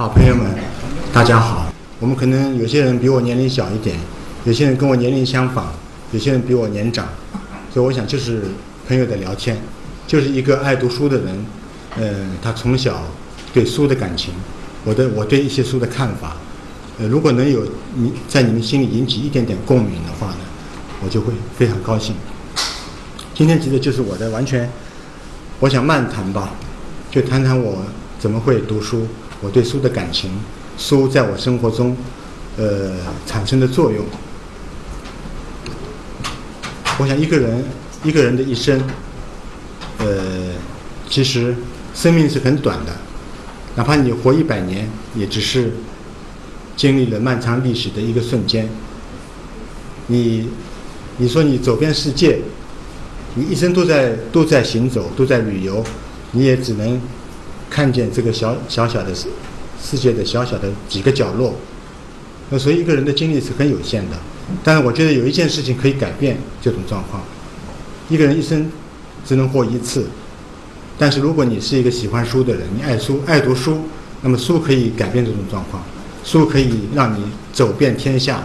好，朋友们，大家好。我们可能有些人比我年龄小一点，有些人跟我年龄相仿，有些人比我年长，所以我想就是朋友的聊天，就是一个爱读书的人，嗯，他从小对书的感情，我的我对一些书的看法，呃，如果能有你在你们心里引起一点点共鸣的话呢，我就会非常高兴。今天其实就是我的完全，我想漫谈吧，就谈谈我怎么会读书。我对书的感情，书在我生活中，呃，产生的作用。我想一个人一个人的一生，呃，其实生命是很短的，哪怕你活一百年，也只是经历了漫长历史的一个瞬间。你你说你走遍世界，你一生都在都在行走，都在旅游，你也只能。看见这个小小小的世世界的小小的几个角落，那所以一个人的精力是很有限的。但是我觉得有一件事情可以改变这种状况。一个人一生只能活一次，但是如果你是一个喜欢书的人，你爱书爱读书，那么书可以改变这种状况。书可以让你走遍天下，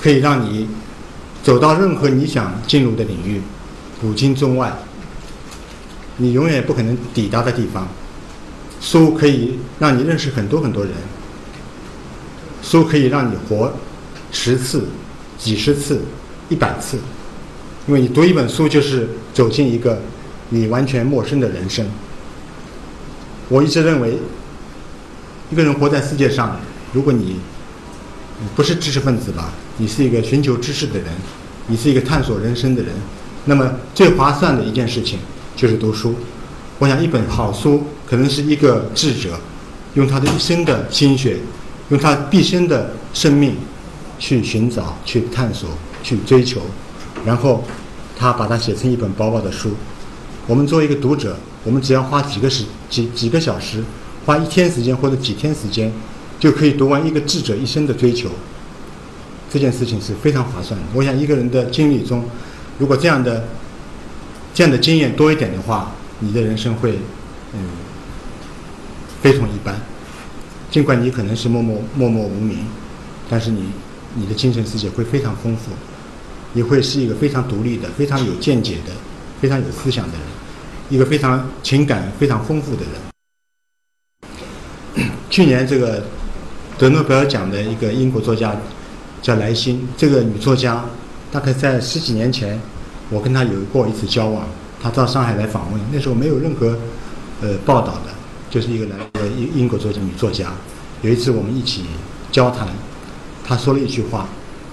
可以让你走到任何你想进入的领域，古今中外，你永远不可能抵达的地方。书可以让你认识很多很多人，书可以让你活十次、几十次、一百次，因为你读一本书就是走进一个你完全陌生的人生。我一直认为，一个人活在世界上，如果你不是知识分子吧，你是一个寻求知识的人，你是一个探索人生的人，那么最划算的一件事情就是读书。我想，一本好书可能是一个智者用他的一生的心血，用他毕生的生命去寻找、去探索、去追求，然后他把它写成一本薄薄的书。我们作为一个读者，我们只要花几个时、几几个小时，花一天时间或者几天时间，就可以读完一个智者一生的追求。这件事情是非常划算的。我想，一个人的经历中，如果这样的这样的经验多一点的话，你的人生会，嗯，非同一般。尽管你可能是默默默默无名，但是你你的精神世界会非常丰富，你会是一个非常独立的、非常有见解的、非常有思想的人，一个非常情感非常丰富的人。去年这个得诺贝尔奖的一个英国作家叫莱辛，这个女作家大概在十几年前，我跟她有过一次交往。他到上海来访问，那时候没有任何，呃，报道的，就是一个来呃英英国作家女作家。有一次我们一起交谈，他说了一句话，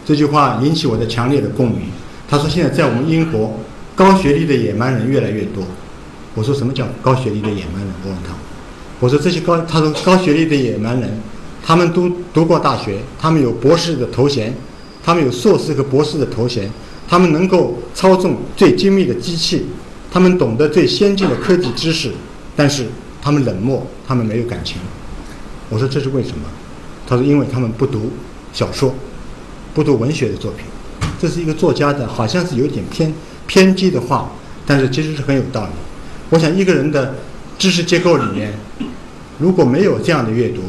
这句话引起我的强烈的共鸣。他说：“现在在我们英国，高学历的野蛮人越来越多。”我说：“什么叫高学历的野蛮人？”我问他：“我说这些高，他说高学历的野蛮人，他们都读过大学，他们有博士的头衔，他们有硕士和博士的头衔，他们能够操纵最精密的机器。”他们懂得最先进的科技知识，但是他们冷漠，他们没有感情。我说这是为什么？他说因为他们不读小说，不读文学的作品。这是一个作家的，好像是有点偏偏激的话，但是其实是很有道理。我想一个人的知识结构里面，如果没有这样的阅读，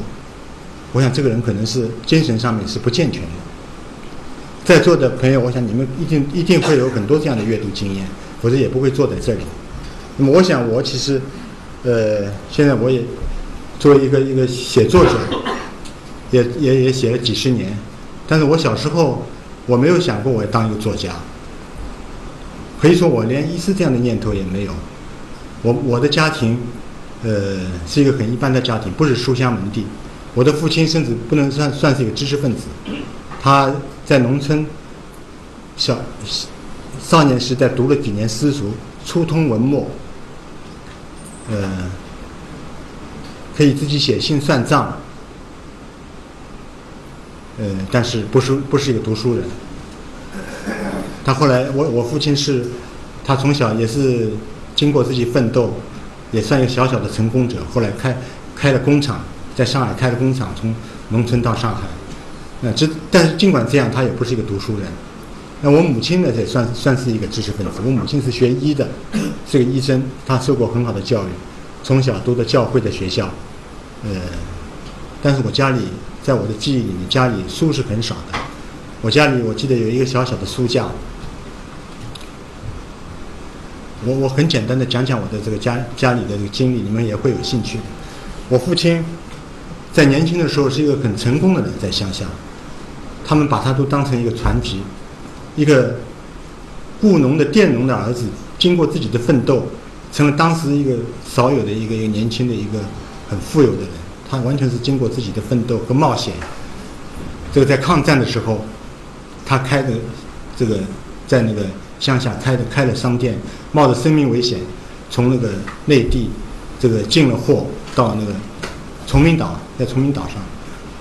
我想这个人可能是精神上面是不健全的。在座的朋友，我想你们一定一定会有很多这样的阅读经验。否则也不会坐在这里。那么，我想我其实，呃，现在我也作为一个一个写作者，也也也写了几十年。但是我小时候我没有想过我要当一个作家，可以说我连一丝这样的念头也没有。我我的家庭，呃，是一个很一般的家庭，不是书香门第。我的父亲甚至不能算算是一个知识分子，他在农村小。少年时代读了几年私塾，初通文墨，呃，可以自己写信算账，呃，但是不是不是一个读书人。他后来，我我父亲是，他从小也是经过自己奋斗，也算一个小小的成功者。后来开开了工厂，在上海开了工厂，从农村到上海。那这但是尽管这样，他也不是一个读书人。那我母亲呢，也算算是一个知识分子。我母亲是学医的，是个医生，她受过很好的教育，从小读的教会的学校，呃，但是我家里在我的记忆里面，家里书是很少的。我家里我记得有一个小小的书架。我我很简单的讲讲我的这个家家里的这个经历，你们也会有兴趣。我父亲在年轻的时候是一个很成功的人，在乡下，他们把他都当成一个传奇，一个雇农的佃农的儿子，经过自己的奋斗，成了当时一个少有的一个一个年轻的一个很富有的人。他完全是经过自己的奋斗和冒险。这个在抗战的时候，他开的这个在那个。乡下开的开了商店，冒着生命危险，从那个内地这个进了货到那个崇明岛，在崇明岛上，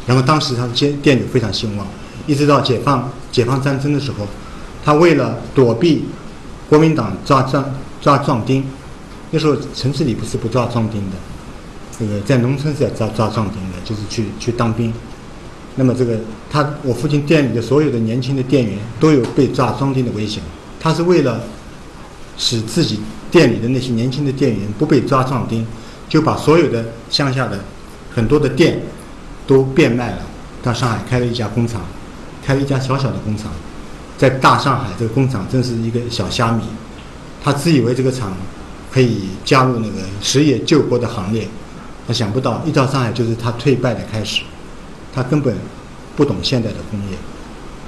然后当时他的店店就非常兴旺，一直到解放解放战争的时候，他为了躲避国民党抓壮抓壮丁，那时候城市里不是不抓壮丁的，这个在农村是要抓抓壮丁的，就是去去当兵。那么这个他我父亲店里的所有的年轻的店员都有被抓壮丁的危险。他是为了使自己店里的那些年轻的店员不被抓壮丁，就把所有的乡下的很多的店都变卖了，到上海开了一家工厂，开了一家小小的工厂，在大上海这个工厂真是一个小虾米，他自以为这个厂可以加入那个实业救国的行列，他想不到一到上海就是他退败的开始，他根本不懂现代的工业。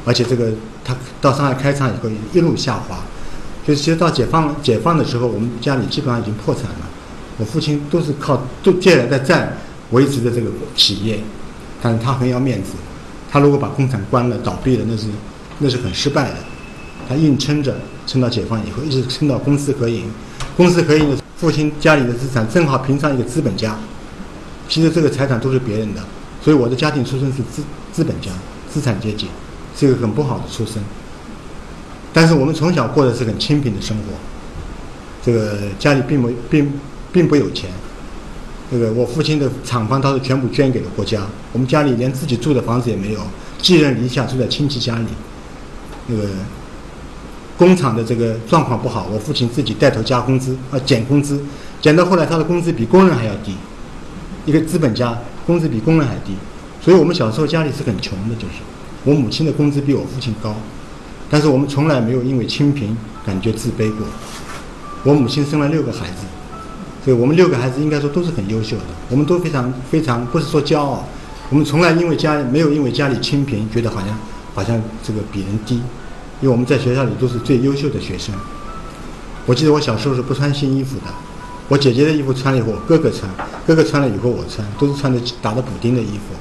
而且这个他到上海开厂以后一路下滑，就是其实到解放解放的时候，我们家里基本上已经破产了。我父亲都是靠都借来的债维持的这个企业，但是他很要面子，他如果把工厂关了倒闭了，那是那是很失败的。他硬撑着撑到解放以后，一直撑到公司合营。公司合营的父亲家里的资产正好评上一个资本家，其实这个财产都是别人的，所以我的家庭出身是资资本家资产阶级。是一个很不好的出身，但是我们从小过的是很清贫的生活，这个家里并不并并不有钱，这个我父亲的厂房他是全部捐给了国家，我们家里连自己住的房子也没有，寄人篱下住在亲戚家里，那个工厂的这个状况不好，我父亲自己带头加工资啊减工资，减到后来他的工资比工人还要低，一个资本家工资比工人还低，所以我们小时候家里是很穷的，就是。我母亲的工资比我父亲高，但是我们从来没有因为清贫感觉自卑过。我母亲生了六个孩子，所以我们六个孩子应该说都是很优秀的，我们都非常非常不是说骄傲，我们从来因为家没有因为家里清贫觉得好像好像这个比人低，因为我们在学校里都是最优秀的学生。我记得我小时候是不穿新衣服的，我姐姐的衣服穿了以后我哥哥穿，哥哥穿了以后我穿，都是穿的打的补丁的衣服。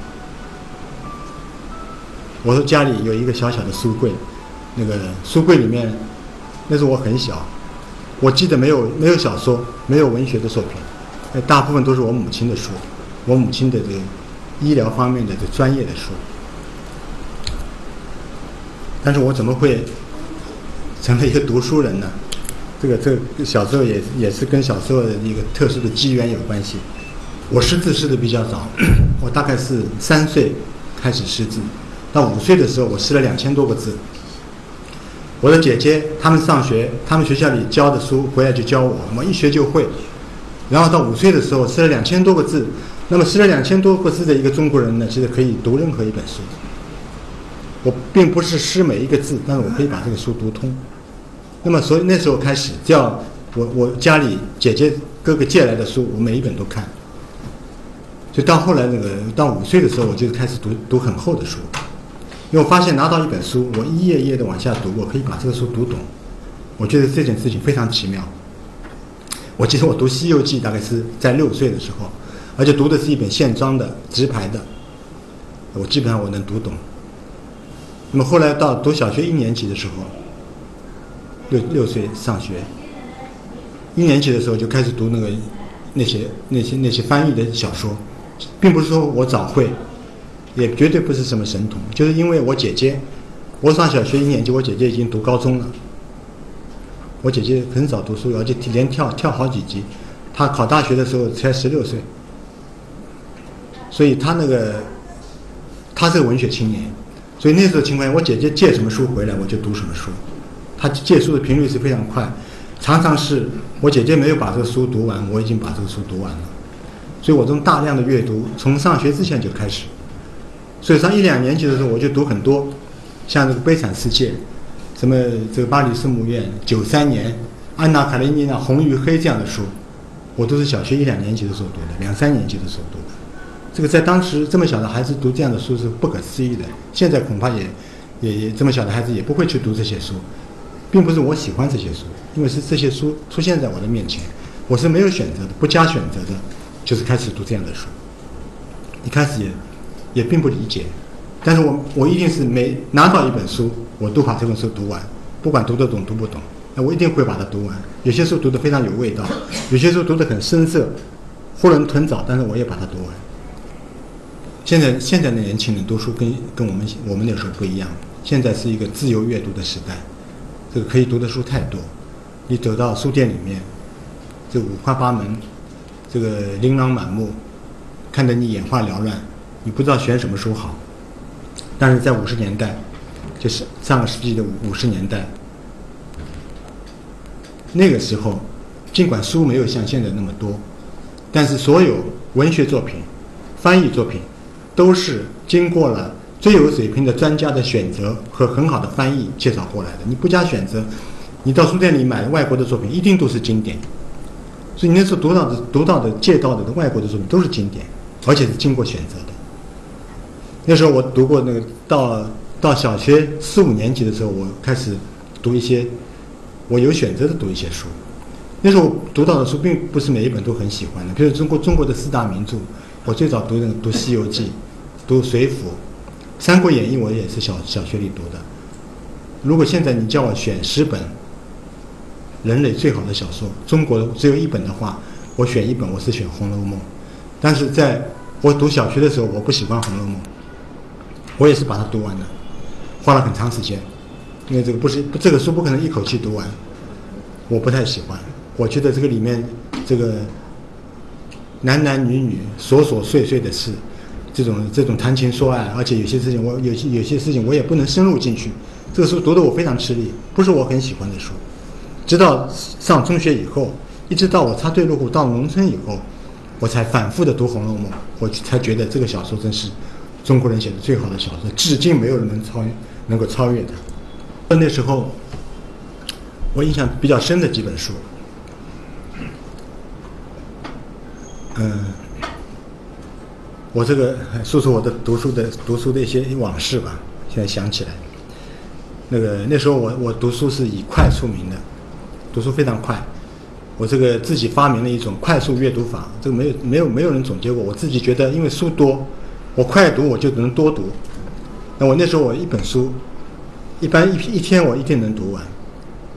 我说家里有一个小小的书柜，那个书柜里面，那时候我很小，我记得没有没有小说，没有文学的作品，大部分都是我母亲的书，我母亲的这个医疗方面的这专业的书。但是我怎么会成了一个读书人呢？这个这个小时候也也是跟小时候的一个特殊的机缘有关系。我识字识的比较早，我大概是三岁开始识字。到五岁的时候，我识了两千多个字。我的姐姐他们上学，他们学校里教的书回来就教我，我一学就会。然后到五岁的时候，识了两千多个字。那么识了两千多个字的一个中国人呢，其实可以读任何一本书。我并不是识每一个字，但是我可以把这个书读通。那么所以那时候开始，只要我我家里姐姐哥哥借来的书，我每一本都看。就到后来那个到五岁的时候，我就开始读读很厚的书。因为我发现拿到一本书，我一页一页的往下读，我可以把这个书读懂。我觉得这件事情非常奇妙。我记得我读《西游记》大概是在六岁的时候，而且读的是一本线装的直排的，我基本上我能读懂。那么后来到读小学一年级的时候，六六岁上学，一年级的时候就开始读那个那些那些那些翻译的小说，并不是说我早会。也绝对不是什么神童，就是因为我姐姐，我上小学一年级，我姐姐已经读高中了。我姐姐很少读书，而且连跳跳好几级。她考大学的时候才十六岁，所以她那个，她是个文学青年，所以那时候情况下，我姐姐借什么书回来，我就读什么书。她借书的频率是非常快，常常是我姐姐没有把这个书读完，我已经把这个书读完了。所以我从大量的阅读，从上学之前就开始。所以上一两年级的时候，我就读很多，像这个《悲惨世界》，什么这个《巴黎圣母院》，九三年《安娜·卡列尼娜》《红与黑》这样的书，我都是小学一两年级的时候读的，两三年级的时候读的。这个在当时这么小的孩子读这样的书是不可思议的，现在恐怕也也也这么小的孩子也不会去读这些书，并不是我喜欢这些书，因为是这些书出现在我的面前，我是没有选择的，不加选择的，就是开始读这样的书。一开始也。也并不理解，但是我我一定是每拿到一本书，我都把这本书读完，不管读得懂读不懂，那我一定会把它读完。有些书读得非常有味道，有些书读得很深涩，囫囵吞枣，但是我也把它读完。现在现在的年轻人读书跟跟我们我们那时候不一样，现在是一个自由阅读的时代，这个可以读的书太多，你走到书店里面，这五花八门，这个琳琅满目，看得你眼花缭乱。你不知道选什么书好，但是在五十年代，就是上个世纪的五十年代，那个时候，尽管书没有像现在那么多，但是所有文学作品、翻译作品，都是经过了最有水平的专家的选择和很好的翻译介绍过来的。你不加选择，你到书店里买外国的作品，一定都是经典。所以你那时候读到的、读到的、借到的外国的作品都是经典，而且是经过选择的。那时候我读过那个到到小学四五年级的时候，我开始读一些，我有选择的读一些书。那时候读到的书并不是每一本都很喜欢的，比如中国中国的四大名著，我最早读那个读《西游记》，读《水浒》，《三国演义》我也是小小学里读的。如果现在你叫我选十本人类最好的小说，中国只有一本的话，我选一本，我是选《红楼梦》。但是在我读小学的时候，我不喜欢《红楼梦》。我也是把它读完了，花了很长时间，因为这个不是这个书不可能一口气读完，我不太喜欢。我觉得这个里面这个男男女女琐琐碎碎的事，这种这种谈情说爱，而且有些事情我有些有些事情我也不能深入进去。这个书读得我非常吃力，不是我很喜欢的书。直到上中学以后，一直到我插队入户到农村以后，我才反复的读《红楼梦》，我才觉得这个小说真是。中国人写的最好的小说，至今没有人能超能够超越他。那时候，我印象比较深的几本书，嗯，我这个说说我的读书的读书的一些往事吧。现在想起来，那个那时候我我读书是以快出名的，读书非常快。我这个自己发明了一种快速阅读法，这个没有没有没有人总结过。我自己觉得，因为书多。我快读，我就能多读。那我那时候我一本书，一般一一天我一定能读完。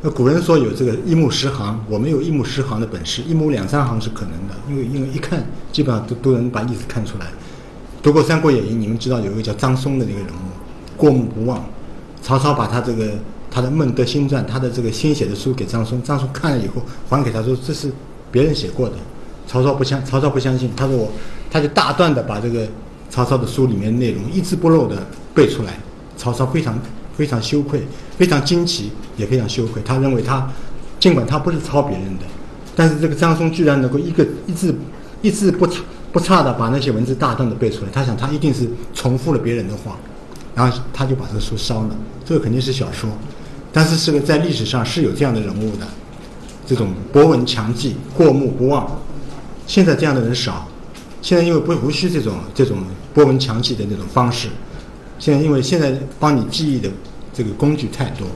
那古人说有这个一目十行，我没有一目十行的本事，一目两三行是可能的，因为因为一看基本上都都能把意思看出来。读过《三国演义》，你们知道有一个叫张松的那个人物，过目不忘。曹操把他这个他的《孟德新传》，他的这个新写的书给张松，张松看了以后还给他说这是别人写过的。曹操不相曹操不相信，他说我他就大段的把这个。曹操的书里面内容一字不漏的背出来，曹操非常非常羞愧，非常惊奇，也非常羞愧。他认为他尽管他不是抄别人的，但是这个张松居然能够一个一字一字不差不差的把那些文字大段的背出来，他想他一定是重复了别人的话，然后他就把这个书烧了。这个肯定是小说，但是是个在历史上是有这样的人物的，这种博闻强记、过目不忘。现在这样的人少。现在因为不无需这种这种波纹强记的那种方式，现在因为现在帮你记忆的这个工具太多，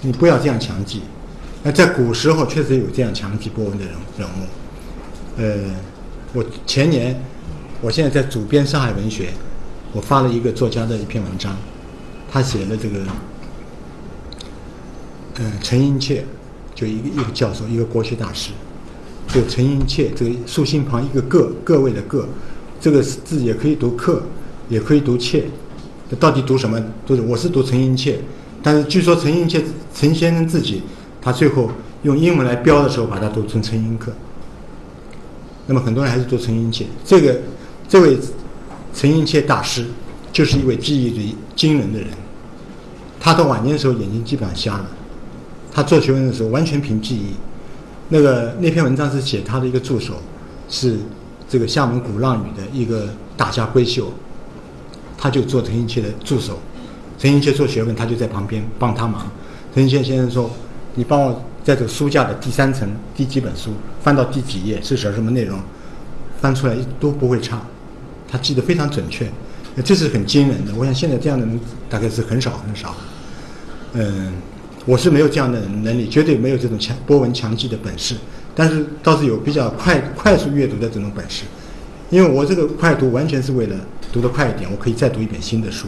你不要这样强记。那在古时候确实有这样强记波纹的人人物。呃，我前年，我现在在主编上海文学，我发了一个作家的一篇文章，他写了这个，呃，陈寅恪，就一个一个教授，一个国学大师。这个陈寅恪，这个竖心旁一个各各位的各，这个字也可以读克，也可以读切，到底读什么？都是我是读陈寅恪，但是据说陈寅恪陈先生自己，他最后用英文来标的时候，把它读成陈寅恪。那么很多人还是读陈寅恪。这个这位陈寅恪大师，就是一位记忆力惊人的人。他到晚年的时候眼睛基本上瞎了，他做学问的时候完全凭记忆。那个那篇文章是写他的一个助手，是这个厦门鼓浪屿的一个大家闺秀，他就做陈寅恪的助手，陈寅恪做学问，他就在旁边帮他忙。陈寅恪先生说：“你帮我在这个书架的第三层第几本书翻到第几页是什什么内容，翻出来都不会差，他记得非常准确，这是很惊人的。我想现在这样的人大概是很少很少。嗯，我是没有这样的能力，绝对没有这种强波纹强记的本事。”但是倒是有比较快快速阅读的这种本事，因为我这个快读完全是为了读得快一点，我可以再读一本新的书。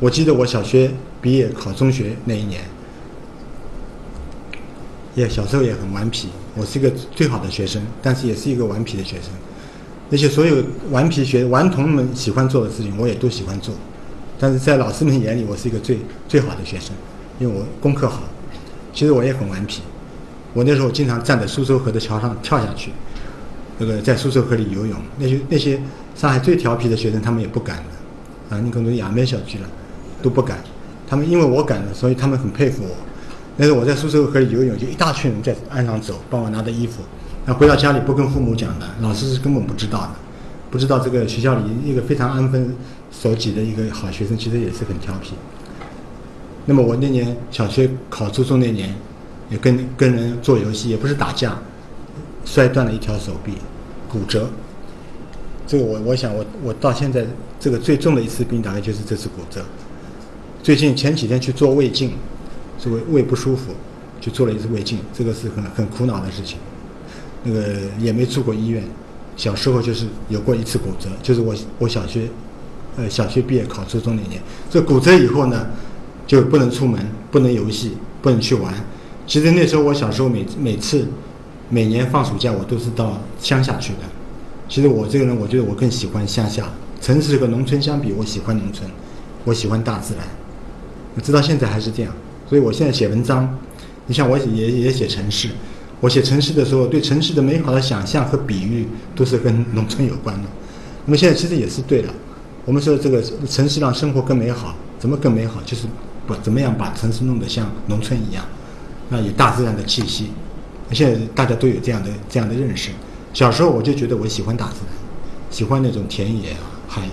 我记得我小学毕业考中学那一年，也小时候也很顽皮，我是一个最好的学生，但是也是一个顽皮的学生。那些所有顽皮学顽童们喜欢做的事情，我也都喜欢做。但是在老师们眼里，我是一个最最好的学生，因为我功课好。其实我也很顽皮。我那时候经常站在苏州河的桥上跳下去，那个在苏州河里游泳。那些那些上海最调皮的学生，他们也不敢的，啊，你可能亚美小区了，都不敢。他们因为我敢的，所以他们很佩服我。那时候我在苏州河里游泳，就一大群人在岸上走，帮我拿着衣服。那回到家里不跟父母讲的，老师是根本不知道的，不知道这个学校里一个非常安分守己的一个好学生，其实也是很调皮。那么我那年小学考初中那年。也跟跟人做游戏，也不是打架，摔断了一条手臂，骨折。这个我我想我我到现在这个最重的一次病大概就是这次骨折。最近前几天去做胃镜，这个胃不舒服，去做了一次胃镜，这个是很很苦恼的事情。那个也没住过医院，小时候就是有过一次骨折，就是我我小学，呃小学毕业考初中那年，这骨折以后呢，就不能出门，不能游戏，不能去玩。其实那时候我小时候每每次每年放暑假我都是到乡下去的。其实我这个人我觉得我更喜欢乡下，城市和农村相比，我喜欢农村，我喜欢大自然。直到现在还是这样，所以我现在写文章，你像我也也写城市，我写城市的时候，对城市的美好的想象和比喻都是跟农村有关的。那么现在其实也是对的，我们说这个城市让生活更美好，怎么更美好？就是不怎么样把城市弄得像农村一样。那有大自然的气息，现在大家都有这样的这样的认识。小时候我就觉得我喜欢大自然，喜欢那种田野啊、海，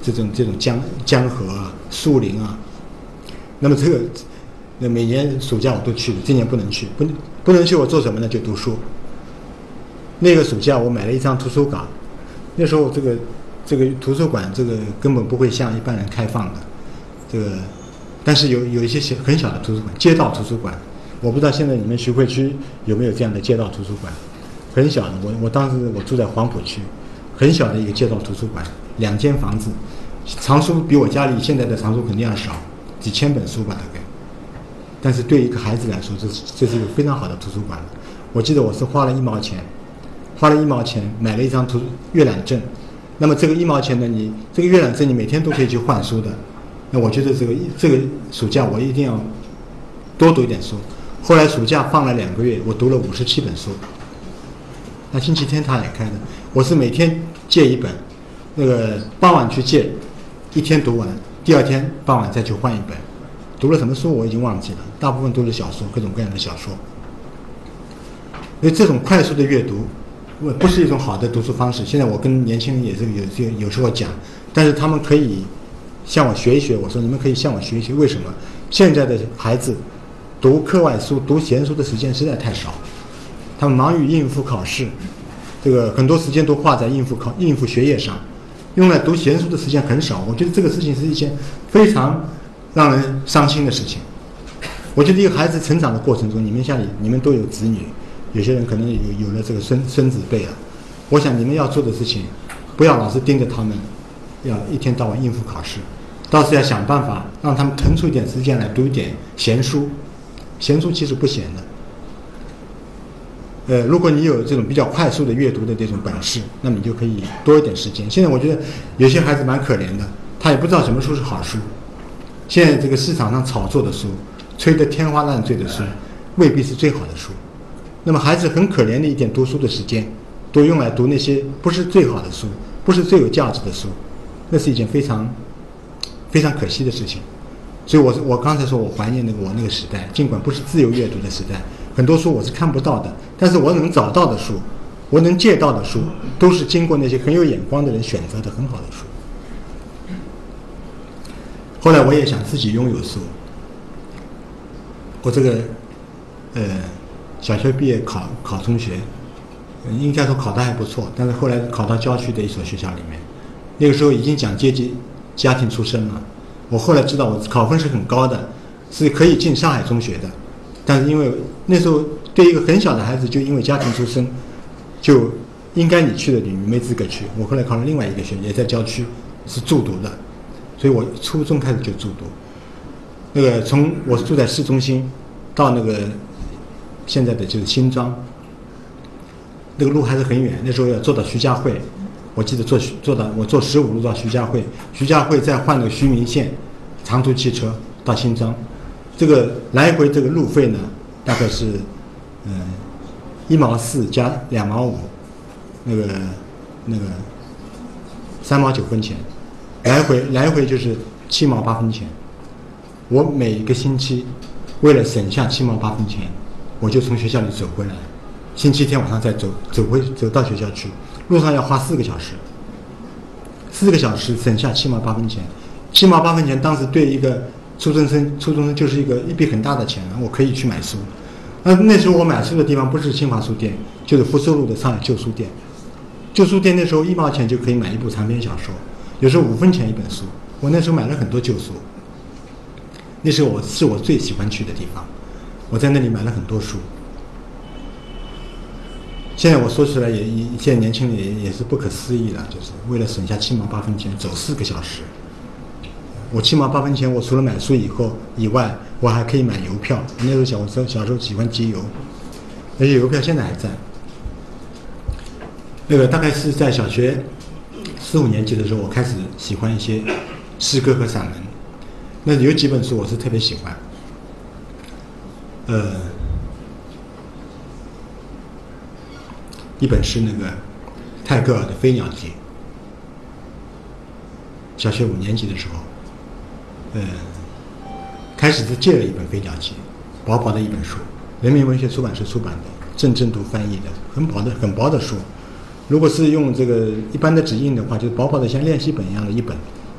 这种这种江江河啊、树林啊。那么这个，那每年暑假我都去，今年不能去，不不能去，我做什么呢？就读书。那个暑假我买了一张图书卡，那时候这个这个图书馆这个根本不会向一般人开放的，这个，但是有有一些小很小的图书馆，街道图书馆。我不知道现在你们徐汇区有没有这样的街道图书馆，很小的。我我当时我住在黄浦区，很小的一个街道图书馆，两间房子，藏书比我家里现在的藏书肯定要少，几千本书吧大概。但是对一个孩子来说，这是这是一个非常好的图书馆了。我记得我是花了一毛钱，花了一毛钱买了一张图阅览证。那么这个一毛钱呢，你这个阅览证你每天都可以去换书的。那我觉得这个这个暑假我一定要多读一点书。后来暑假放了两个月，我读了五十七本书。那星期天他也开的，我是每天借一本，那个傍晚去借，一天读完，第二天傍晚再去换一本。读了什么书我已经忘记了，大部分都是小说，各种各样的小说。所以这种快速的阅读，不不是一种好的读书方式。现在我跟年轻人也是有有有时候讲，但是他们可以向我学一学。我说你们可以向我学一学，为什么现在的孩子？读课外书、读闲书的时间实在太少，他们忙于应付考试，这个很多时间都花在应付考、应付学业上，用来读闲书的时间很少。我觉得这个事情是一件非常让人伤心的事情。我觉得一个孩子成长的过程中，你们家里你们都有子女，有些人可能有有了这个孙孙子辈了。我想你们要做的事情，不要老是盯着他们，要一天到晚应付考试，倒是要想办法让他们腾出一点时间来读一点闲书。闲书其实不闲的，呃，如果你有这种比较快速的阅读的这种本事，那么你就可以多一点时间。现在我觉得有些孩子蛮可怜的，他也不知道什么书是好书。现在这个市场上炒作的书，吹得天花乱坠的书，未必是最好的书。那么孩子很可怜的一点读书的时间，都用来读那些不是最好的书，不是最有价值的书，那是一件非常非常可惜的事情。所以，我我刚才说我怀念那个我那个时代，尽管不是自由阅读的时代，很多书我是看不到的，但是我能找到的书，我能借到的书，都是经过那些很有眼光的人选择的很好的书。后来我也想自己拥有书。我这个，呃，小学毕业考考中学，应该说考得还不错，但是后来考到郊区的一所学校里面，那个时候已经讲阶级家庭出身了。我后来知道我考分是很高的，是可以进上海中学的，但是因为那时候对一个很小的孩子，就因为家庭出身，就应该你去的你没资格去。我后来考了另外一个学，也在郊区，是住读的，所以我初中开始就住读。那个从我住在市中心，到那个现在的就是新庄，那个路还是很远。那时候要坐到徐家汇，我记得坐坐到我坐十五路到徐家汇，徐家汇再换个徐明线长途汽车到新庄，这个来回这个路费呢，大概是嗯一毛四加两毛五，那个那个三毛九分钱，来回来回就是七毛八分钱。我每一个星期，为了省下七毛八分钱，我就从学校里走回来。星期天晚上再走走回走到学校去，路上要花四个小时。四个小时省下七毛八分钱，七毛八分钱当时对一个初中生初中生就是一个一笔很大的钱我可以去买书。那那时候我买书的地方不是新华书店，就是福寿路的上海旧书店。旧书店那时候一毛钱就可以买一部长篇小说，有时候五分钱一本书。我那时候买了很多旧书。那时候我是我最喜欢去的地方，我在那里买了很多书。现在我说起来也，现在年轻人也也是不可思议了，就是为了省下七毛八分钱走四个小时。我七毛八分钱，我除了买书以后以外，我还可以买邮票。那时候小时候小时候喜欢集邮，那些邮票现在还在。那个大概是在小学四五年级的时候，我开始喜欢一些诗歌和散文。那有几本书我是特别喜欢，呃，一本是那个泰戈尔的《飞鸟集》，小学五年级的时候，呃，开始是借了一本《飞鸟集》，薄薄的一本书，人民文学出版社出版的，郑正读翻译的，很薄的很薄的书，如果是用这个一般的纸印的话，就是薄薄的像练习本一样的一本，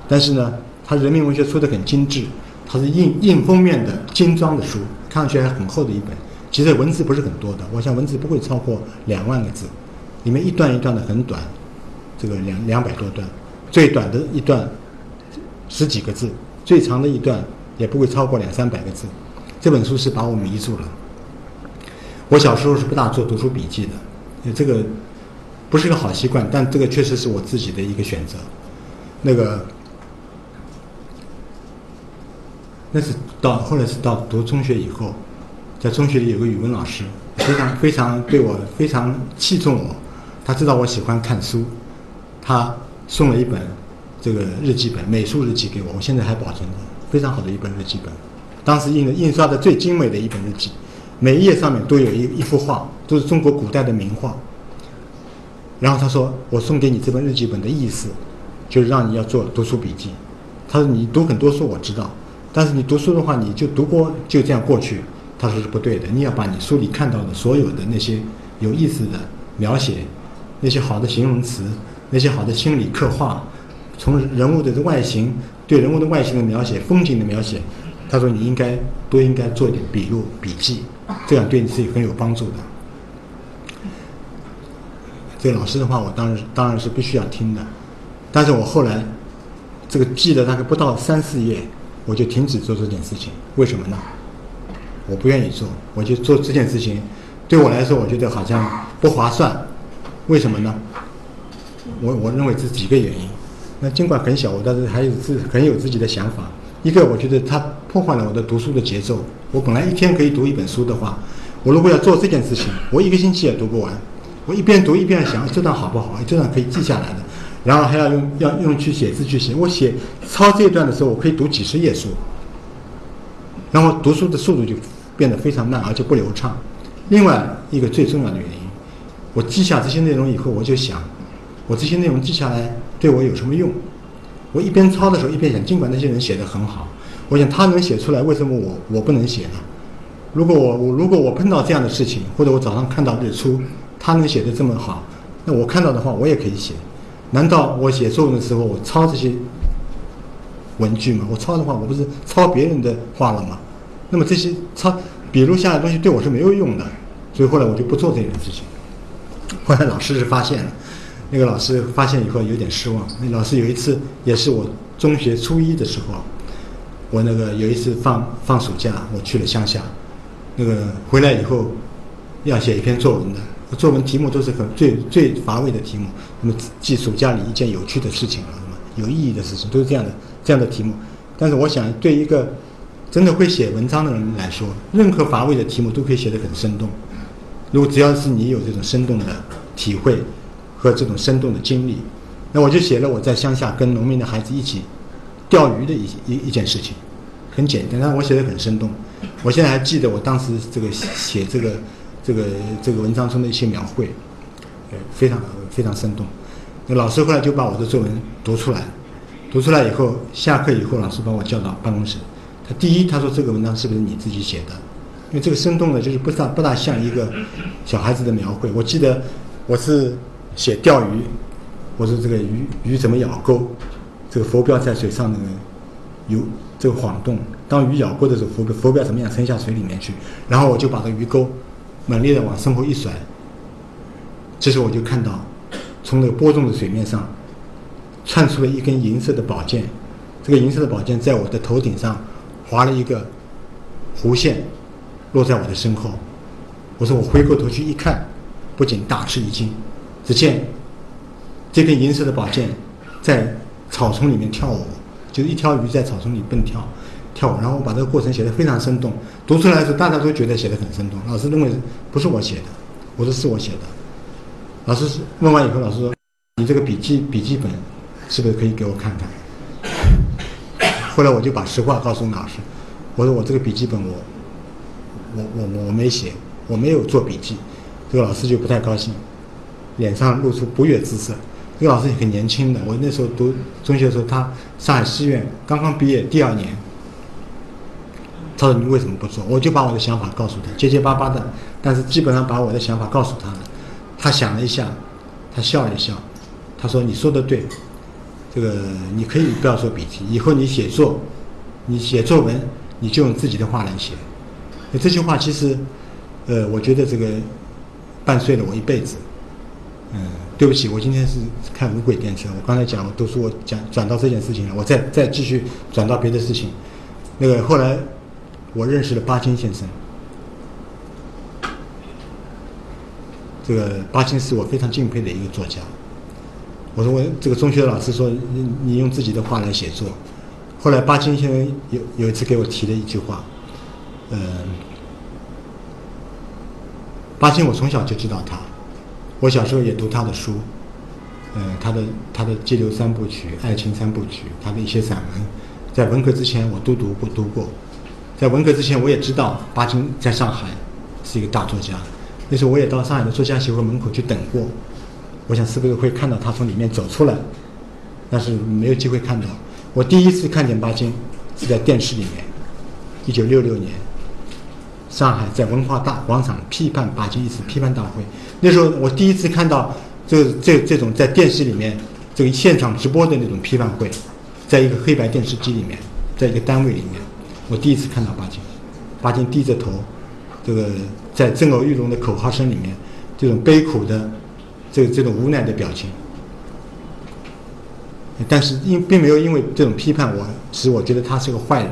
但是呢。它人民文学出的很精致，它是印印封面的精装的书，看上去还很厚的一本。其实文字不是很多的，我想文字不会超过两万个字，里面一段一段的很短，这个两两百多段，最短的一段十几个字，最长的一段也不会超过两三百个字。这本书是把我迷住了。我小时候是不大做读书笔记的，这个不是个好习惯，但这个确实是我自己的一个选择。那个。那是到后来是到读中学以后，在中学里有个语文老师，非常非常对我非常器重我，他知道我喜欢看书，他送了一本这个日记本美术日记给我，我现在还保存着，非常好的一本日记本，当时印的印刷的最精美的一本日记，每一页上面都有一一幅画，都是中国古代的名画。然后他说我送给你这本日记本的意思，就是让你要做读书笔记。他说你读很多书我知道。但是你读书的话，你就读过就这样过去，他说是不对的。你要把你书里看到的所有的那些有意思的描写，那些好的形容词，那些好的心理刻画，从人物的外形对人物的外形的描写、风景的描写，他说你应该都应该做一点笔录笔记，这样对你自己很有帮助的。这个老师的话，我当然当然是必须要听的，但是我后来这个记了大概不到三四页。我就停止做这件事情，为什么呢？我不愿意做，我就做这件事情，对我来说，我觉得好像不划算。为什么呢？我我认为这几个原因。那尽管很小，我但是还有自很有自己的想法。一个，我觉得它破坏了我的读书的节奏。我本来一天可以读一本书的话，我如果要做这件事情，我一个星期也读不完。我一边读一边想，这段好不好？这段可以记下来的。然后还要用要用去写字去写，我写抄这一段的时候，我可以读几十页书，然后读书的速度就变得非常慢，而且不流畅。另外一个最重要的原因，我记下这些内容以后，我就想，我这些内容记下来对我有什么用？我一边抄的时候一边想，尽管那些人写的很好，我想他能写出来，为什么我我不能写呢？如果我我如果我碰到这样的事情，或者我早上看到日出，他能写得这么好，那我看到的话我也可以写。难道我写作文的时候我抄这些文具嘛？我抄的话，我不是抄别人的话了吗？那么这些抄笔录下来的东西对我是没有用的，所以后来我就不做这件事情。后来老师是发现了，那个老师发现以后有点失望。那老师有一次也是我中学初一的时候，我那个有一次放放暑假，我去了乡下，那个回来以后要写一篇作文的。作文题目都是很最最乏味的题目，那么记暑假里一件有趣的事情，什么有意义的事情，都是这样的这样的题目。但是我想，对一个真的会写文章的人来说，任何乏味的题目都可以写得很生动。如果只要是你有这种生动的体会和这种生动的经历，那我就写了我在乡下跟农民的孩子一起钓鱼的一一一件事情，很简单，但我写的很生动。我现在还记得我当时这个写这个。这个这个文章中的一些描绘，呃，非常非常生动。那老师后来就把我的作文读出来，读出来以后，下课以后，老师把我叫到办公室。他第一，他说这个文章是不是你自己写的？因为这个生动的，就是不大不大像一个小孩子的描绘。我记得我是写钓鱼，我说这个鱼鱼怎么咬钩，这个浮标在水上那个有这个晃动，当鱼咬钩的时候，浮浮标怎么样沉下水里面去？然后我就把这鱼钩。猛烈的往身后一甩，这时候我就看到，从那个波动的水面上，窜出了一根银色的宝剑。这个银色的宝剑在我的头顶上划了一个弧线，落在我的身后。我说我回过头去一看，不仅大吃一惊，只见这根银色的宝剑在草丛里面跳舞，就是一条鱼在草丛里蹦跳。跳舞，然后我把这个过程写得非常生动，读出来的时候大家都觉得写得很生动。老师认为不是我写的，我说是我写的。老师问完以后，老师说：“你这个笔记笔记本是不是可以给我看看？” 后来我就把实话告诉老师，我说我这个笔记本我我我我没写，我没有做笔记。这个老师就不太高兴，脸上露出不悦之色。这个老师也很年轻的，我那时候读中学的时候，他上海戏院刚刚毕业第二年。他说：“你为什么不做？”我就把我的想法告诉他，结结巴巴的，但是基本上把我的想法告诉他了。他想了一下，他笑了笑，他说：“你说的对，这个你可以不要做笔记，以后你写作，你写作文，你就用自己的话来写。”那这句话其实，呃，我觉得这个伴随了我一辈子。嗯，对不起，我今天是看无轨电车，我刚才讲都说我讲转到这件事情了，我再再继续转到别的事情。那个后来。我认识了巴金先生，这个巴金是我非常敬佩的一个作家。我说我这个中学老师说你你用自己的话来写作，后来巴金先生有有一次给我提了一句话，嗯，巴金我从小就知道他，我小时候也读他的书，嗯，他的他的《激流三部曲》《爱情三部曲》，他的一些散文，在文革之前我都读过读过。在文革之前，我也知道巴金在上海是一个大作家。那时候我也到上海的作家协会门口去等过，我想是不是会看到他从里面走出来，但是没有机会看到。我第一次看见巴金是在电视里面，一九六六年，上海在文化大广场批判巴金一次批判大会。那时候我第一次看到这这这种在电视里面这个现场直播的那种批判会，在一个黑白电视机里面，在一个单位里面。我第一次看到巴金，巴金低着头，这个在震耳欲聋的口号声里面，这种悲苦的，这这种无奈的表情。但是因并没有因为这种批判我使我觉得他是个坏人，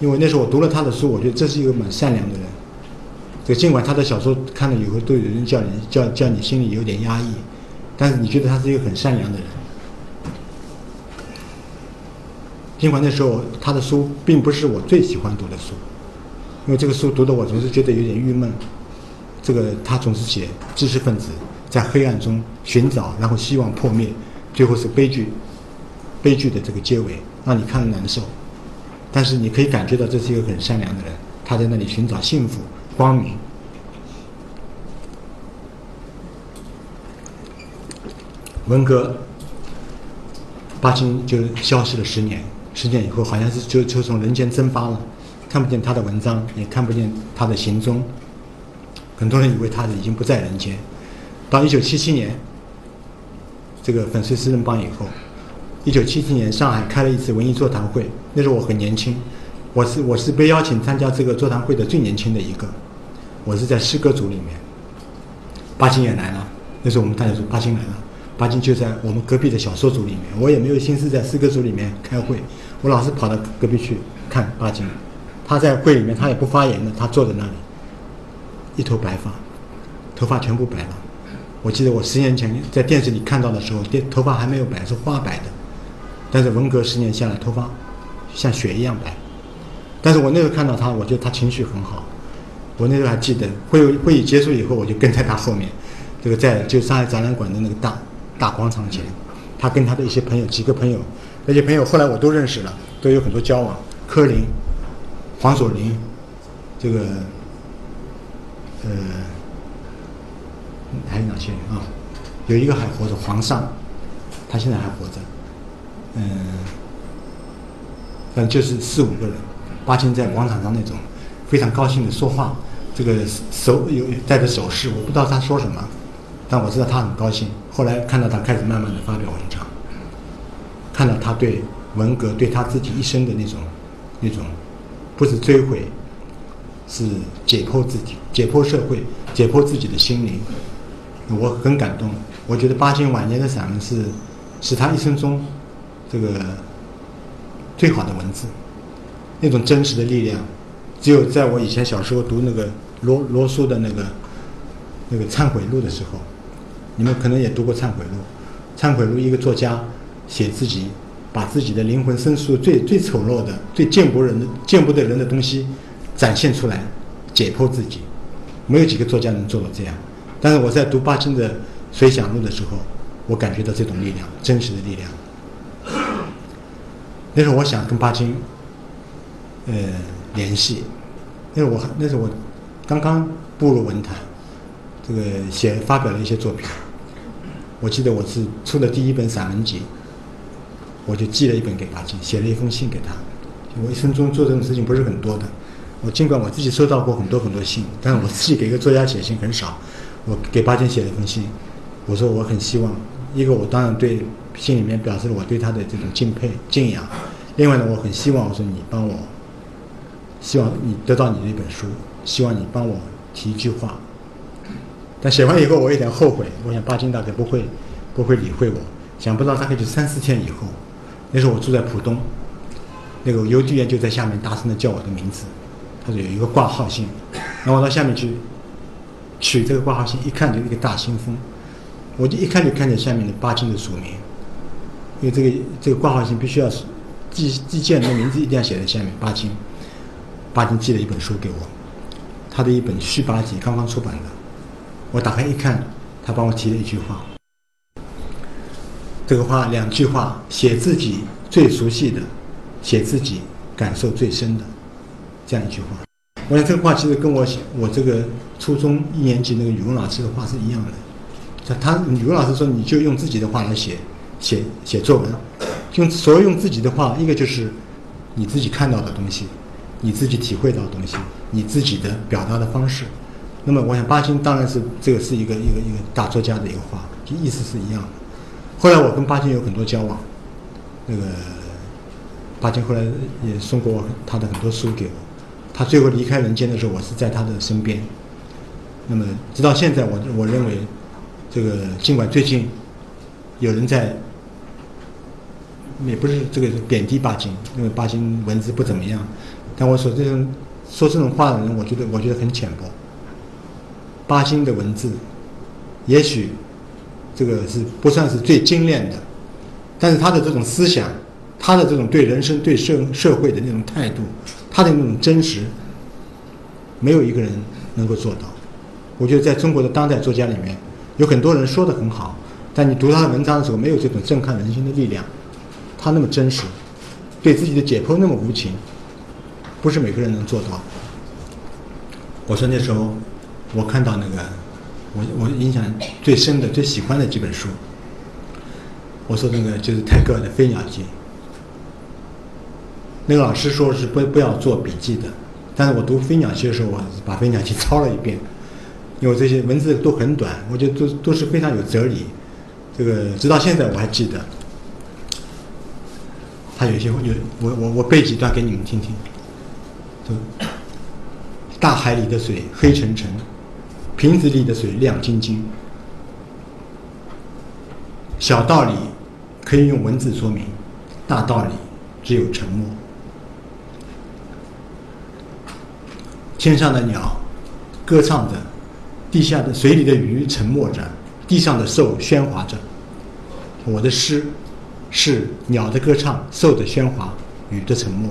因为那时候我读了他的书，我觉得这是一个蛮善良的人。这尽管他的小说看了以后都有人叫你叫叫你心里有点压抑，但是你觉得他是一个很善良的人。尽管那时候他的书并不是我最喜欢读的书，因为这个书读的我总是觉得有点郁闷。这个他总是写知识分子在黑暗中寻找，然后希望破灭，最后是悲剧，悲剧的这个结尾让你看了难受。但是你可以感觉到这是一个很善良的人，他在那里寻找幸福、光明。文革，巴金就消失了十年。十年以后，好像是就就从人间蒸发了，看不见他的文章，也看不见他的行踪。很多人以为他已经不在人间，到一九七七年，这个粉碎四人帮以后，一九七七年上海开了一次文艺座谈会，那时候我很年轻，我是我是被邀请参加这个座谈会的最年轻的一个，我是在诗歌组里面。巴金也来了，那时候我们大家说巴金来了，巴金就在我们隔壁的小说组里面，我也没有心思在诗歌组里面开会，我老是跑到隔壁去看巴金，他在会里面他也不发言的，他坐在那里，一头白发，头发全部白了。我记得我十年前在电视里看到的时候，电头发还没有白，是花白的。但是文革十年下来，头发像雪一样白。但是我那时候看到他，我觉得他情绪很好。我那时候还记得，会会议结束以后，我就跟在他后面，这个在就上海展览馆的那个大大广场前，他跟他的一些朋友，几个朋友，那些朋友后来我都认识了，都有很多交往。柯林、黄锁林，这个，呃。还有哪些人啊？有一个还活着，皇上，他现在还活着。嗯，反正就是四五个人，巴金在广场上那种非常高兴的说话，这个手有带着手势，我不知道他说什么，但我知道他很高兴。后来看到他开始慢慢的发表文章，看到他对文革对他自己一生的那种那种不是追悔，是解剖自己，解剖社会，解剖自己的心灵。我很感动，我觉得巴金晚年的散文是，是他一生中这个最好的文字，那种真实的力量，只有在我以前小时候读那个罗罗素的那个那个忏悔录的时候，你们可能也读过忏悔录，忏悔录一个作家写自己，把自己的灵魂深处最最丑陋的、最见不人的、见不得人的东西展现出来，解剖自己，没有几个作家能做到这样。但是我在读巴金的《随想录》的时候，我感觉到这种力量，真实的力量。那时候我想跟巴金，呃，联系。那时候我那时候我刚刚步入文坛，这个写发表了一些作品。我记得我是出的第一本散文集，我就寄了一本给巴金，写了一封信给他。我一生中做这种事情不是很多的。我尽管我自己收到过很多很多信，但是我自己给一个作家写信很少。我给巴金写了一封信，我说我很希望，一个我当然对信里面表示了我对他的这种敬佩敬仰，另外呢，我很希望我说你帮我，希望你得到你那本书，希望你帮我提一句话。但写完以后我有点后悔，我想巴金大概不会不会理会我，想不到大概就三四天以后，那时候我住在浦东，那个邮递员就在下面大声的叫我的名字，他说有一个挂号信，然后我到下面去。取这个挂号信，一看就一个大信封，我就一看就看见下面的巴金的署名，因为这个这个挂号信必须要寄寄件人的名字一定要写在下面。巴金，巴金寄了一本书给我，他的一本续八集刚刚出版的，我打开一看，他帮我提了一句话，这个话两句话，写自己最熟悉的，写自己感受最深的，这样一句话。我想这个话其实跟我我这个初中一年级那个语文老师的话是一样的。他语文老师说，你就用自己的话来写写写作文，用所有用自己的话，一个就是你自己看到的东西，你自己体会到的东西，你自己的表达的方式。那么，我想巴金当然是这个是一个一个一个大作家的一个话，就意思是一样的。后来我跟巴金有很多交往，那个巴金后来也送过他的很多书给我。他最后离开人间的时候，我是在他的身边。那么，直到现在，我我认为，这个尽管最近有人在，也不是这个贬低巴金，因为巴金文字不怎么样，但我说这种说这种话的人，我觉得我觉得很浅薄。巴金的文字，也许这个是不算是最精炼的，但是他的这种思想，他的这种对人生、对社社会的那种态度。他的那种真实，没有一个人能够做到。我觉得在中国的当代作家里面，有很多人说的很好，但你读他的文章的时候，没有这种震撼人心的力量。他那么真实，对自己的解剖那么无情，不是每个人能做到。我说那时候，我看到那个，我我印象最深的、最喜欢的几本书，我说那个就是泰戈尔的《飞鸟集》。那个老师说是不不要做笔记的，但是我读《飞鸟集》的时候，我把《飞鸟集》抄了一遍，因为这些文字都很短，我觉得都都是非常有哲理。这个直到现在我还记得，他有些有我我我背几段给你们听听。大海里的水黑沉沉，瓶子里的水亮晶晶。小道理可以用文字说明，大道理只有沉默。天上的鸟歌唱着，地下的水里的鱼沉默着，地上的兽喧哗着。我的诗是鸟的歌唱，兽的喧哗，鱼的沉默，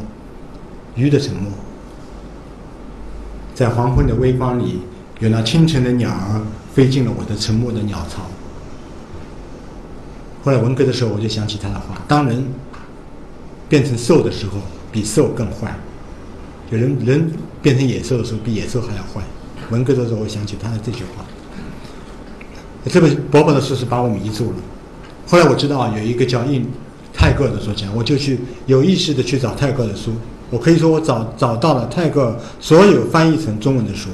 鱼的沉默。在黄昏的微光里，有那清晨的鸟儿飞进了我的沉默的鸟巢。后来文革的时候，我就想起他的话：当人变成兽的时候，比兽更坏；有人人。变成野兽的时候，比野兽还要坏。文革的时候，我想起他的这句话。这本薄薄的书是把我迷住了。后来我知道有一个叫印泰戈尔的作家，我就去有意识的去找泰戈尔的书。我可以说，我找找到了泰戈尔所有翻译成中文的书，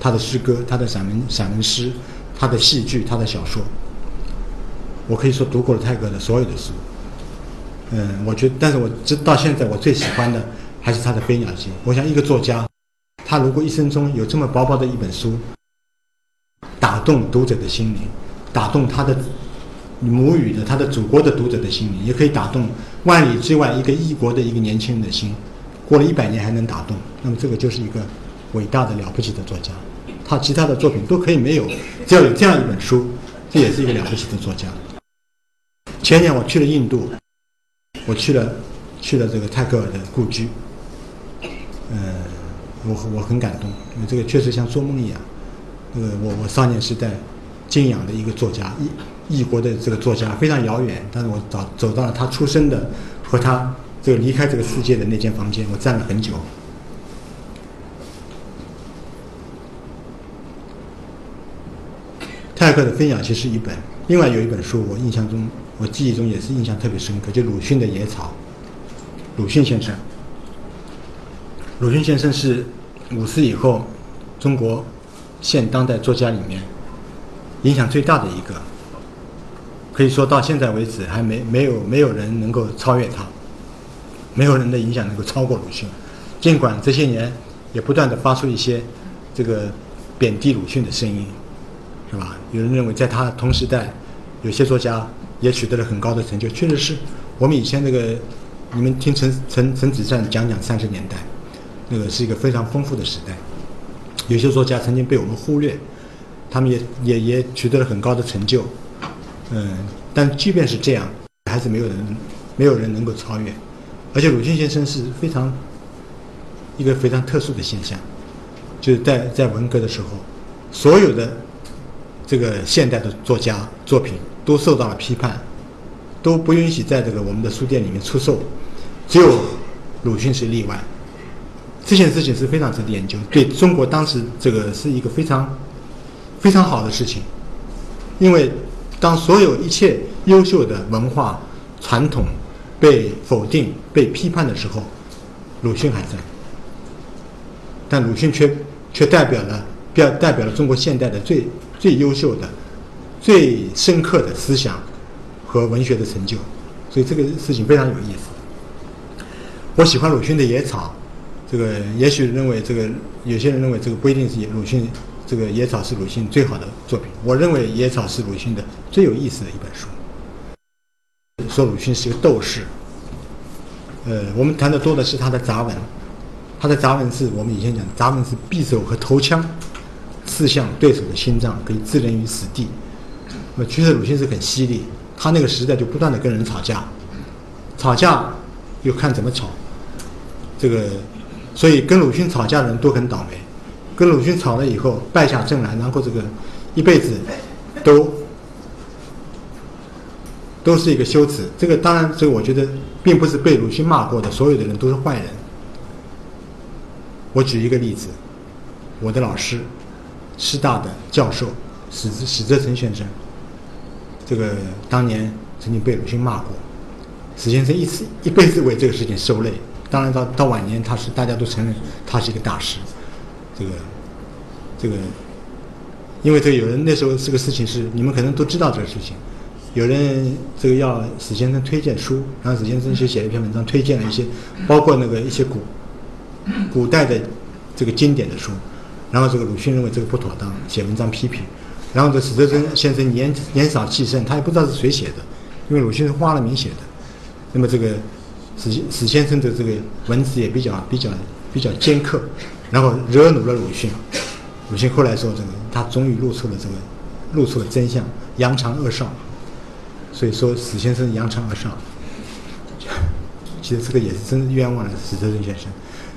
他的诗歌、他的散文、散文诗、他的戏剧、他的小说。我可以说读过了泰戈尔的所有的书。嗯，我觉，但是我直到现在，我最喜欢的还是他的《飞鸟集》。我想，一个作家。他如果一生中有这么薄薄的一本书，打动读者的心灵，打动他的母语的、他的祖国的读者的心灵，也可以打动万里之外一个异国的一个年轻人的心，过了一百年还能打动，那么这个就是一个伟大的了不起的作家。他其他的作品都可以没有，只要有这样一本书，这也是一个了不起的作家。前年我去了印度，我去了去了这个泰戈尔的故居，嗯。我我很感动，因为这个确实像做梦一样。那个我我少年时代敬仰的一个作家，异异国的这个作家非常遥远，但是我找走到了他出生的和他这个离开这个世界的那间房间，我站了很久。泰戈的《分享其实一本，另外有一本书，我印象中我记忆中也是印象特别深刻，就鲁迅的《野草》，鲁迅先生。鲁迅先生是五四以后中国现当代作家里面影响最大的一个，可以说到现在为止还没没有没有人能够超越他，没有人的影响能够超过鲁迅。尽管这些年也不断的发出一些这个贬低鲁迅的声音，是吧？有人认为在他同时代有些作家也取得了很高的成就，确实是我们以前那个你们听陈陈陈子善讲讲三十年代。那个是一个非常丰富的时代，有些作家曾经被我们忽略，他们也也也取得了很高的成就，嗯，但即便是这样，还是没有人没有人能够超越。而且鲁迅先生是非常一个非常特殊的现象，就是在在文革的时候，所有的这个现代的作家作品都受到了批判，都不允许在这个我们的书店里面出售，只有鲁迅是例外。这件事情是非常值得研究，对中国当时这个是一个非常非常好的事情，因为当所有一切优秀的文化传统被否定、被批判的时候，鲁迅还在，但鲁迅却却代表了表代表了中国现代的最最优秀的、最深刻的思想和文学的成就，所以这个事情非常有意思。我喜欢鲁迅的《野草》。这个也许认为这个有些人认为这个不一定是鲁迅，这个《野草》是鲁迅最好的作品。我认为《野草》是鲁迅的最有意思的一本书。说鲁迅是一个斗士，呃，我们谈的多的是他的杂文，他的杂文是我们以前讲杂文是匕首和头枪刺向对手的心脏，可以置人于死地。那么其实鲁迅是很犀利，他那个时代就不断的跟人吵架，吵架又看怎么吵，这个。所以跟鲁迅吵架的人都很倒霉，跟鲁迅吵了以后败下阵来，然后这个一辈子都都是一个羞耻。这个当然，这个我觉得并不是被鲁迅骂过的所有的人都是坏人。我举一个例子，我的老师，师大的教授史史哲成先生，这个当年曾经被鲁迅骂过，史先生一次一辈子为这个事情受累。当然，到到晚年，他是大家都承认他是一个大师，这个，这个，因为这个有人那时候这个事情是你们可能都知道这个事情，有人这个要史先生推荐书，然后史先生就写了一篇文章，推荐了一些包括那个一些古古代的这个经典的书，然后这个鲁迅认为这个不妥当，写文章批评，然后这史德生先生年年少气盛，他也不知道是谁写的，因为鲁迅是花了名写的，那么这个史史先生的这个文字也比较比较比较尖刻，然后惹怒了鲁迅，鲁迅后来说这个他终于露出了这个露出了真相，扬长而少，所以说史先生扬长而少，其实这个也是真冤枉了史泽生先生。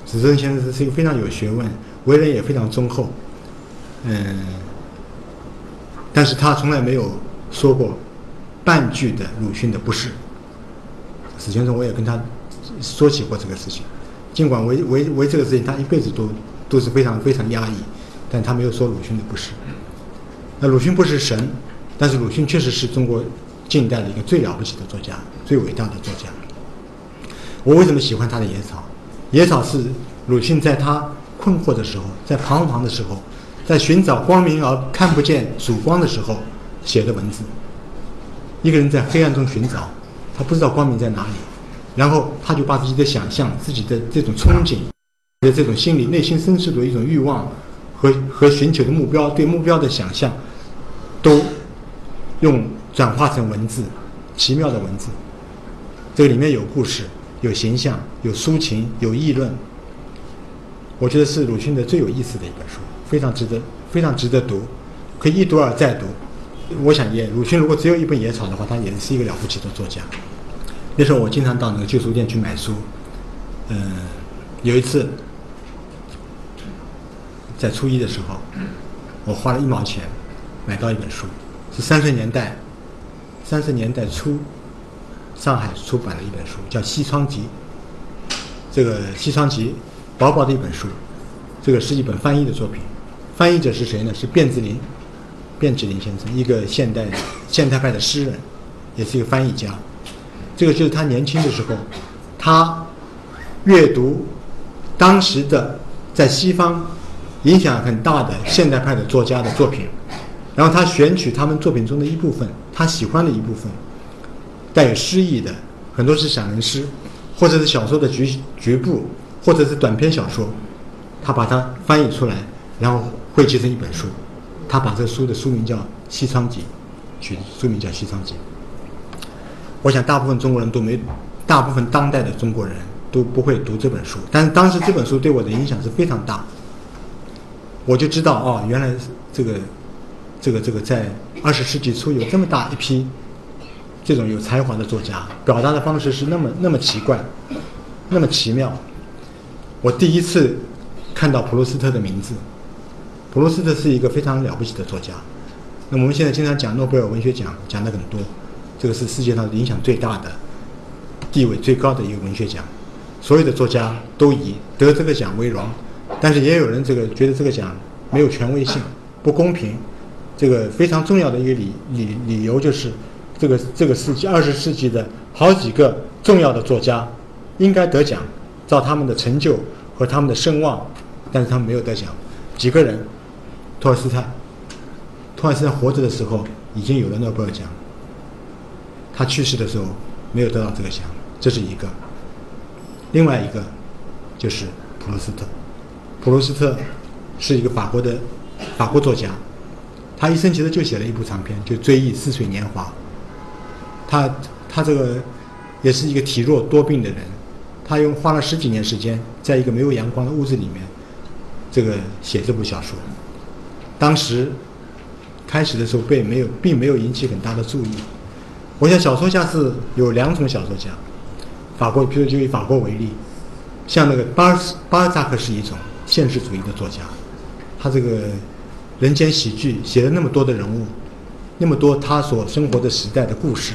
史泽生先生是一个非常有学问，为人也非常忠厚，嗯，但是他从来没有说过半句的鲁迅的不是。史先生我也跟他说起过这个事情，尽管为为为这个事情他一辈子都都是非常非常压抑，但他没有说鲁迅的不是。那鲁迅不是神，但是鲁迅确实是中国近代的一个最了不起的作家，最伟大的作家。我为什么喜欢他的《野草》？《野草》是鲁迅在他困惑的时候，在彷徨的时候，在寻找光明而看不见曙光的时候写的文字。一个人在黑暗中寻找，他不知道光明在哪里，然后他就把自己的想象、自己的这种憧憬的这种心理、内心深处的一种欲望和和寻求的目标、对目标的想象，都用转化成文字，奇妙的文字。这个里面有故事。有形象，有抒情，有议论。我觉得是鲁迅的最有意思的一本书，非常值得，非常值得读，可以一读而再读。我想也，鲁迅如果只有一本《野草》的话，他也是一个了不起的作家。那时候我经常到那个旧书店去买书，嗯，有一次在初一的时候，我花了一毛钱买到一本书，是三十年代，三十年代初。上海出版的一本书叫《西窗集》，这个《西窗集》薄薄的一本书，这个是一本翻译的作品。翻译者是谁呢？是卞之琳，卞之琳先生，一个现代现代派的诗人，也是一个翻译家。这个就是他年轻的时候，他阅读当时的在西方影响很大的现代派的作家的作品，然后他选取他们作品中的一部分，他喜欢的一部分。带有诗意的，很多是散文诗，或者是小说的局局部，或者是短篇小说，他把它翻译出来，然后汇集成一本书。他把这书的书名叫《西窗集》，取书名叫《西窗集》。我想大部分中国人都没，大部分当代的中国人都不会读这本书，但是当时这本书对我的影响是非常大。我就知道哦，原来这个，这个这个在二十世纪初有这么大一批。这种有才华的作家表达的方式是那么那么奇怪，那么奇妙。我第一次看到普鲁斯特的名字，普鲁斯特是一个非常了不起的作家。那我们现在经常讲诺贝尔文学奖，讲的很多，这个是世界上影响最大的、地位最高的一个文学奖，所有的作家都以得这个奖为荣。但是也有人这个觉得这个奖没有权威性，不公平。这个非常重要的一个理理理由就是。这个这个世纪二十世纪的好几个重要的作家应该得奖，照他们的成就和他们的声望，但是他们没有得奖。几个人，托尔斯泰，托尔斯泰活着的时候已经有了诺贝尔奖，他去世的时候没有得到这个奖，这是一个。另外一个就是普鲁斯特，普鲁斯特是一个法国的法国作家，他一生其实就写了一部长篇，就《追忆似水年华》。他他这个也是一个体弱多病的人，他用花了十几年时间，在一个没有阳光的屋子里面，这个写这部小说。当时开始的时候，被没有并没有引起很大的注意。我想小说家是有两种小说家，法国，比如就以法国为例，像那个巴尔巴尔扎克是一种现实主义的作家，他这个人间喜剧写了那么多的人物，那么多他所生活的时代的故事。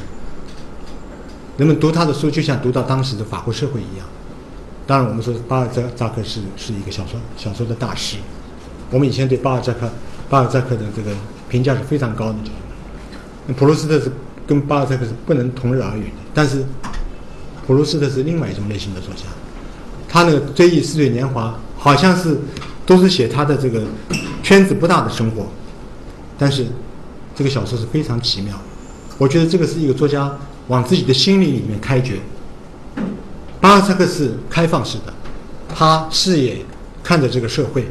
人们读他的书，就像读到当时的法国社会一样。当然，我们说巴尔扎扎克是是一个小说小说的大师。我们以前对巴尔扎克巴尔扎克的这个评价是非常高的。普鲁斯特是跟巴尔扎克是不能同日而语的。但是，普鲁斯特是另外一种类型的作家。他那个《追忆似水年华》好像是都是写他的这个圈子不大的生活，但是这个小说是非常奇妙。我觉得这个是一个作家往自己的心灵里面开掘。巴尔扎克是开放式的，他视野看着这个社会，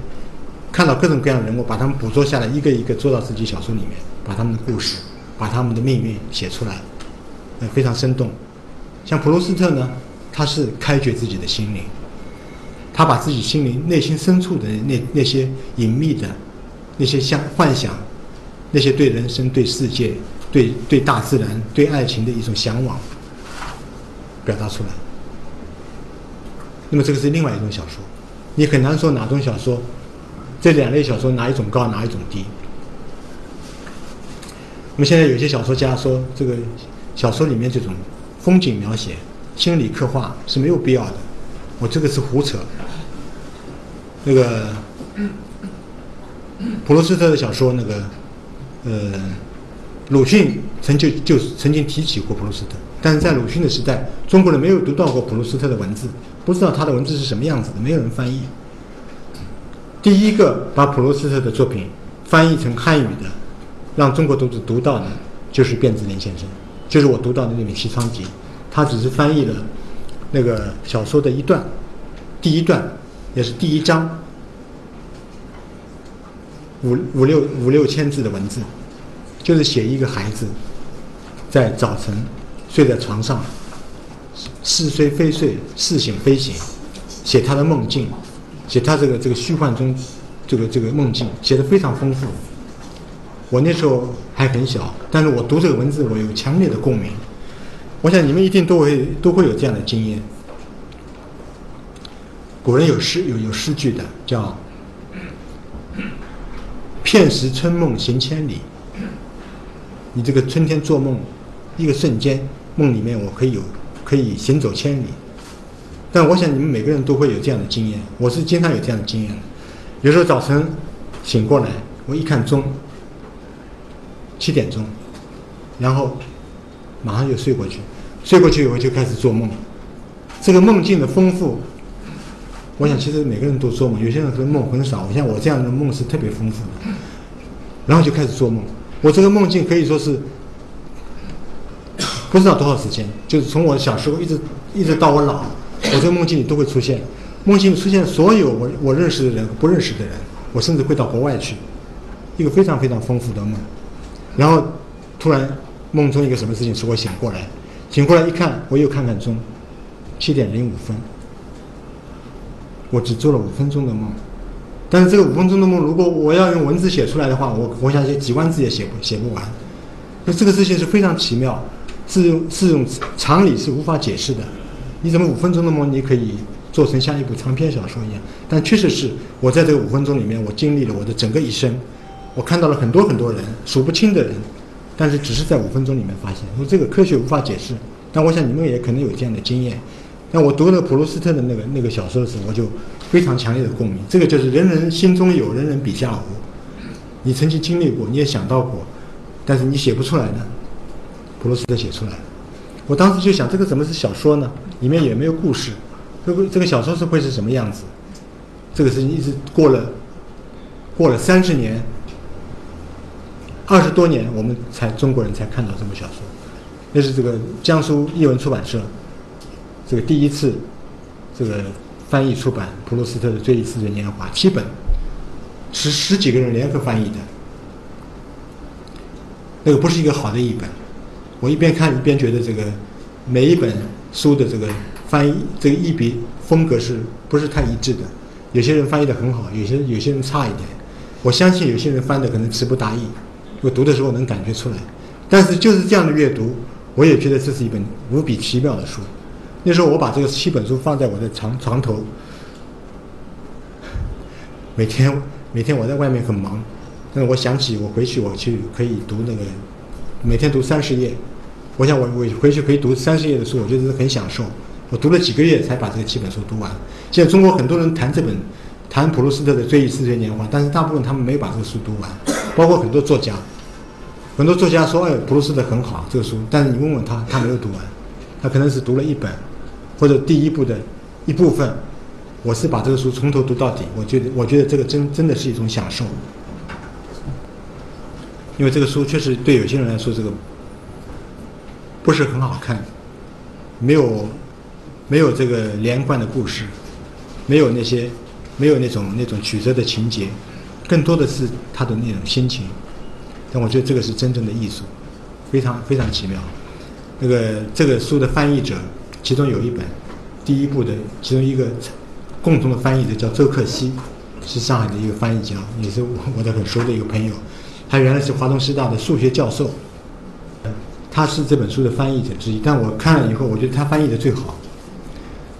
看到各种各样的人物，把他们捕捉下来，一个一个做到自己小说里面，把他们的故事，把他们的命运写出来，呃，非常生动。像普鲁斯特呢，他是开掘自己的心灵，他把自己心灵内心深处的那那些隐秘的、那些想幻想、那些对人生、对世界、对对大自然、对爱情的一种向往，表达出来。那么这个是另外一种小说，你很难说哪种小说，这两类小说哪一种高哪一种低。那么现在有些小说家说，这个小说里面这种风景描写、心理刻画是没有必要的，我这个是胡扯。那个普鲁斯特的小说，那个呃，鲁迅曾就就曾经提起过普鲁斯特，但是在鲁迅的时代，中国人没有读到过普鲁斯特的文字。不知道他的文字是什么样子的，没有人翻译。第一个把普鲁斯特的作品翻译成汉语的，让中国读者读到的，就是卞之琳先生，就是我读到的那本《西窗集》，他只是翻译了那个小说的一段，第一段也是第一章，五五六五六千字的文字，就是写一个孩子在早晨睡在床上。似睡非睡，似醒非醒，写他的梦境，写他这个这个虚幻中，这个这个梦境，写的非常丰富。我那时候还很小，但是我读这个文字，我有强烈的共鸣。我想你们一定都会都会有这样的经验。古人有诗有有诗句的，叫“片时春梦行千里”。你这个春天做梦，一个瞬间，梦里面我可以有。可以行走千里，但我想你们每个人都会有这样的经验。我是经常有这样的经验的。有时候早晨醒过来，我一看钟，七点钟，然后马上就睡过去。睡过去以后就开始做梦。这个梦境的丰富，我想其实每个人都做梦。有些人可能梦很少，像我这样的梦是特别丰富的。然后就开始做梦。我这个梦境可以说是。不知道多少时间，就是从我小时候一直一直到我老，我这个梦境里都会出现，梦境里出现所有我我认识的人不认识的人，我甚至会到国外去，一个非常非常丰富的梦，然后突然梦中一个什么事情使我醒过来，醒过来一看我又看看钟，七点零五分，我只做了五分钟的梦，但是这个五分钟的梦如果我要用文字写出来的话，我我想写几万字也写不写不完，那这个事情是非常奇妙。是用是用常理是无法解释的，你怎么五分钟的梦你可以做成像一部长篇小说一样？但确实是我在这个五分钟里面，我经历了我的整个一生，我看到了很多很多人，数不清的人，但是只是在五分钟里面发现，说这个科学无法解释。但我想你们也可能有这样的经验。那我读了普鲁斯特的那个那个小说的时候，我就非常强烈的共鸣。这个就是人人心中有，人人笔下无。你曾经经历过，你也想到过，但是你写不出来呢。普鲁斯特写出来，我当时就想，这个怎么是小说呢？里面也没有故事，这个这个小说是会是什么样子？这个事情一直过了，过了三十年，二十多年，我们才中国人才看到这部小说。那是这个江苏译文出版社，这个第一次，这个翻译出版普鲁斯特的《追忆似水年华》七本，是十几个人联合翻译的，那个不是一个好的译本。我一边看一边觉得这个每一本书的这个翻译这个译笔风格是不是太一致的？有些人翻译的很好，有些有些人差一点。我相信有些人翻的可能词不达意，我读的时候能感觉出来。但是就是这样的阅读，我也觉得这是一本无比奇妙的书。那时候我把这个七本书放在我的床床头，每天每天我在外面很忙，但是我想起我回去我去可以读那个每天读三十页。我想我我回去可以读三十页的书，我觉得是很享受。我读了几个月才把这个七本书读完。现在中国很多人谈这本，谈普鲁斯特的《追忆似水年华》，但是大部分他们没把这个书读完。包括很多作家，很多作家说：“哎，普鲁斯特很好，这个书。”但是你问问他，他没有读完，他可能是读了一本，或者第一部的一部分。我是把这个书从头读到底，我觉得我觉得这个真真的是一种享受。因为这个书确实对有些人来说，这个不是很好看，没有没有这个连贯的故事，没有那些没有那种那种曲折的情节，更多的是他的那种心情。但我觉得这个是真正的艺术，非常非常奇妙。那个这个书的翻译者，其中有一本第一部的其中一个共同的翻译者叫周克希，是上海的一个翻译家，也是我我的很熟的一个朋友。他原来是华东师大的数学教授，他是这本书的翻译者之一。但我看了以后，我觉得他翻译的最好。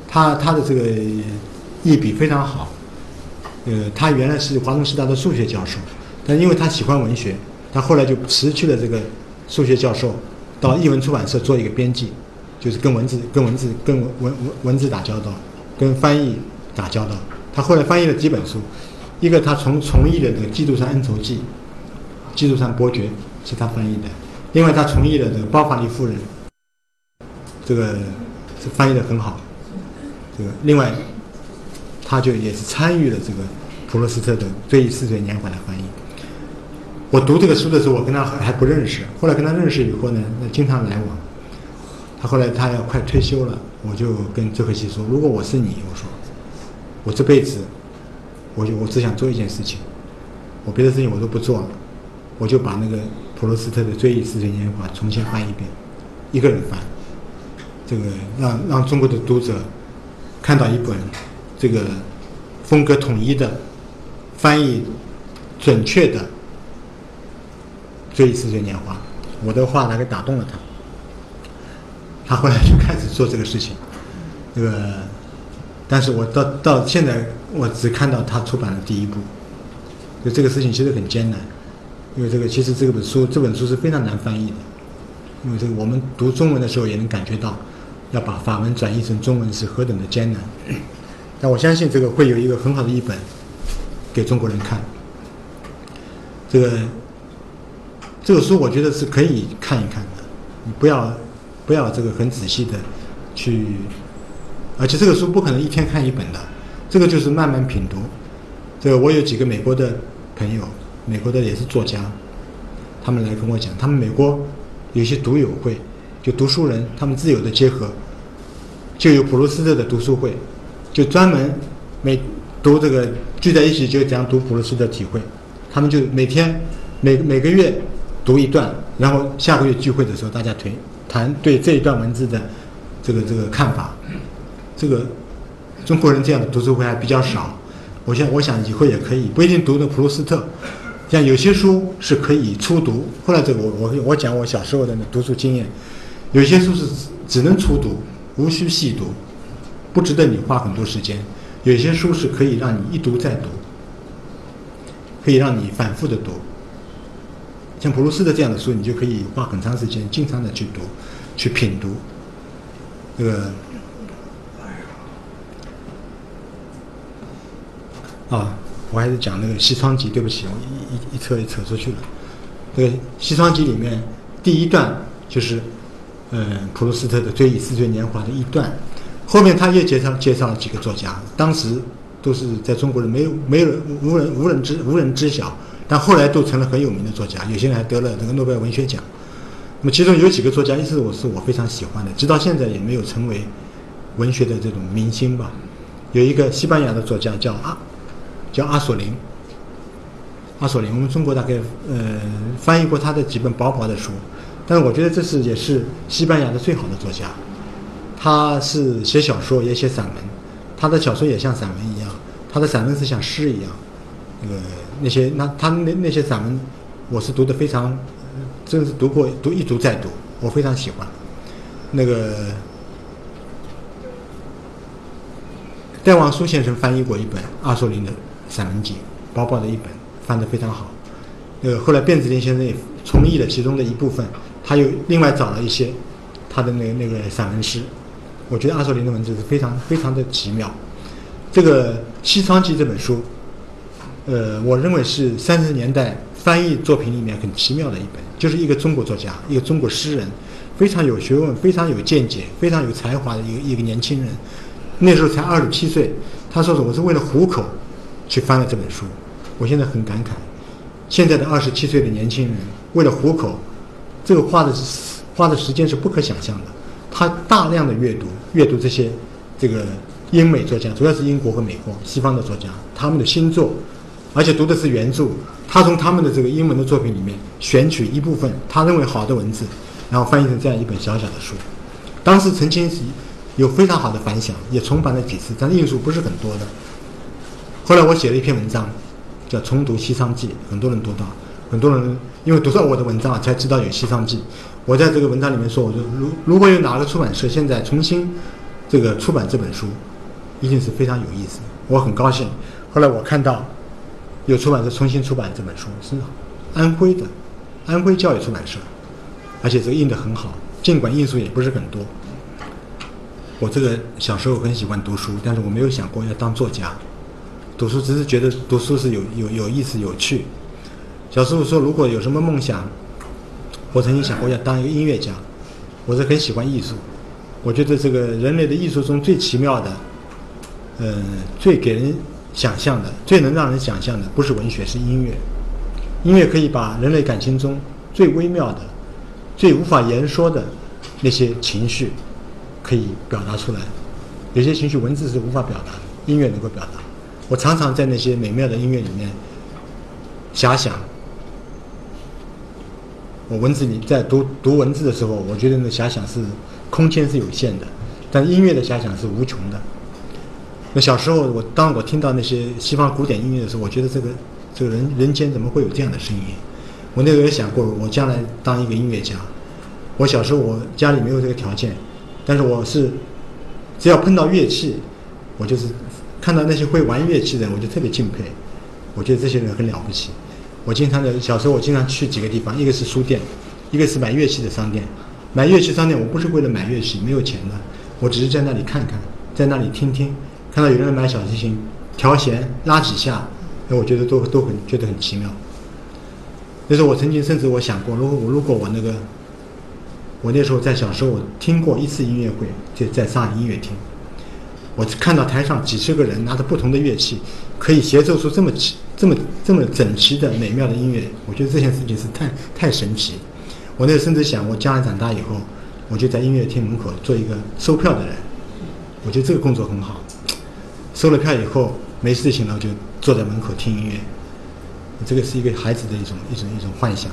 他他的这个译笔非常好。呃，他原来是华东师大的数学教授，但因为他喜欢文学。他后来就辞去了这个数学教授，到译文出版社做一个编辑，就是跟文字、跟文字、跟文文文字打交道，跟翻译打交道。他后来翻译了几本书，一个他从从译的这个《基督山恩仇记》，《基督山伯爵》是他翻译的；另外他从译了这个《包法利夫人》，这个是翻译的很好。这个另外，他就也是参与了这个普罗斯特的《追忆似水年华》的翻译。我读这个书的时候，我跟他还不认识。后来跟他认识以后呢，那经常来往。他后来他要快退休了，我就跟周克希说：“如果我是你，我说，我这辈子，我就我只想做一件事情，我别的事情我都不做了，我就把那个普罗斯特的《追忆似水年华》重新翻一遍，一个人翻，这个让让中国的读者看到一本这个风格统一的、翻译准确的。”追忆似水年华，我的话那个打动了他，他后来就开始做这个事情。这个，但是我到到现在，我只看到他出版的第一部。就这个事情其实很艰难，因为这个其实这本书这本书是非常难翻译的，因为这个我们读中文的时候也能感觉到，要把法文转译成中文是何等的艰难。但我相信这个会有一个很好的译本给中国人看。这个。这个书我觉得是可以看一看的，你不要不要这个很仔细的去，而且这个书不可能一天看一本的，这个就是慢慢品读。这个我有几个美国的朋友，美国的也是作家，他们来跟我讲，他们美国有些读友会，就读书人，他们自由的结合，就有普鲁斯特的读书会，就专门每读这个聚在一起就讲读普鲁斯特体会，他们就每天每每个月。读一段，然后下个月聚会的时候，大家谈谈对这一段文字的这个这个看法。这个中国人这样的读书会还比较少，我想我想以后也可以，不一定读的普鲁斯特，像有些书是可以初读。后来这个我我我讲我小时候的读书经验，有些书是只能初读，无需细读，不值得你花很多时间。有些书是可以让你一读再读，可以让你反复的读。像普鲁斯特这样的书，你就可以花很长时间，经常的去读，去品读。这个啊，我还是讲那个《西窗集》，对不起，我一一一扯一扯出去了。这个《西窗集》里面第一段就是，嗯，普鲁斯特的《追忆似水年华》的一段，后面他又介绍介绍了几个作家，当时都是在中国人没有没有无人无人知无人知晓。但后来都成了很有名的作家，有些人还得了这个诺贝尔文学奖。那么其中有几个作家，一直我是我非常喜欢的，直到现在也没有成为文学的这种明星吧。有一个西班牙的作家叫阿，叫阿索林。阿索林，我们中国大概呃翻译过他的几本薄薄的书，但是我觉得这是也是西班牙的最好的作家。他是写小说也写散文，他的小说也像散文一样，他的散文是像诗一样，那个。那些那他那那些散文，我是读的非常，真是读过读一读再读，我非常喜欢。那个戴望舒先生翻译过一本阿索林的散文集，薄薄的一本，翻得非常好。那个后来卞子林先生也重译了其中的一部分，他又另外找了一些他的那那个散文诗。我觉得阿索林的文字是非常非常的奇妙。这个《西窗记》这本书。呃，我认为是三十年代翻译作品里面很奇妙的一本，就是一个中国作家，一个中国诗人，非常有学问、非常有见解、非常有才华的一个一个年轻人，那时候才二十七岁。他说是我是为了糊口去翻了这本书。我现在很感慨，现在的二十七岁的年轻人为了糊口，这个花的花的时间是不可想象的。他大量的阅读阅读这些这个英美作家，主要是英国和美国西方的作家他们的新作，而且读的是原著。他从他们的这个英文的作品里面选取一部分他认为好的文字，然后翻译成这样一本小小的书。当时曾经是有非常好的反响，也重版了几次，但印数不是很多的。后来我写了一篇文章，叫《重读西昌记》，很多人读到，很多人因为读到我的文章才知道有西昌记。我在这个文章里面说，我说如如果有哪个出版社现在重新这个出版这本书，一定是非常有意思的。我很高兴。后来我看到。有出版社重新出版这本书，是安徽的，安徽教育出版社，而且这个印的很好，尽管印数也不是很多。我这个小时候很喜欢读书，但是我没有想过要当作家。读书只是觉得读书是有有有意思、有趣。小时候说如果有什么梦想，我曾经想过要当一个音乐家。我是很喜欢艺术，我觉得这个人类的艺术中最奇妙的，呃，最给人。想象的最能让人想象的不是文学，是音乐。音乐可以把人类感情中最微妙的、最无法言说的那些情绪，可以表达出来。有些情绪文字是无法表达的，音乐能够表达。我常常在那些美妙的音乐里面遐想。我文字里在读读文字的时候，我觉得那遐想是空间是有限的，但音乐的遐想是无穷的。那小时候，我当我听到那些西方古典音乐的时候，我觉得这个这个人人间怎么会有这样的声音？我那个也想过，我将来当一个音乐家。我小时候我家里没有这个条件，但是我是只要碰到乐器，我就是看到那些会玩乐器的人，我就特别敬佩。我觉得这些人很了不起。我经常的小时候，我经常去几个地方，一个是书店，一个是买乐器的商店。买乐器商店，我不是为了买乐器，没有钱的，我只是在那里看看，在那里听听。看到有人买小提琴，调弦拉几下，那我觉得都都很觉得很奇妙。那时候我曾经甚至我想过，如果我如果我那个，我那时候在小时候我听过一次音乐会，就在上海音乐厅，我看到台上几十个人拿着不同的乐器，可以协奏出这么齐、这么这么整齐的美妙的音乐，我觉得这件事情是太太神奇。我那甚至想，我将来长大以后，我就在音乐厅门口做一个售票的人，我觉得这个工作很好。收了票以后没事情了，就坐在门口听音乐。这个是一个孩子的一种一种一种幻想。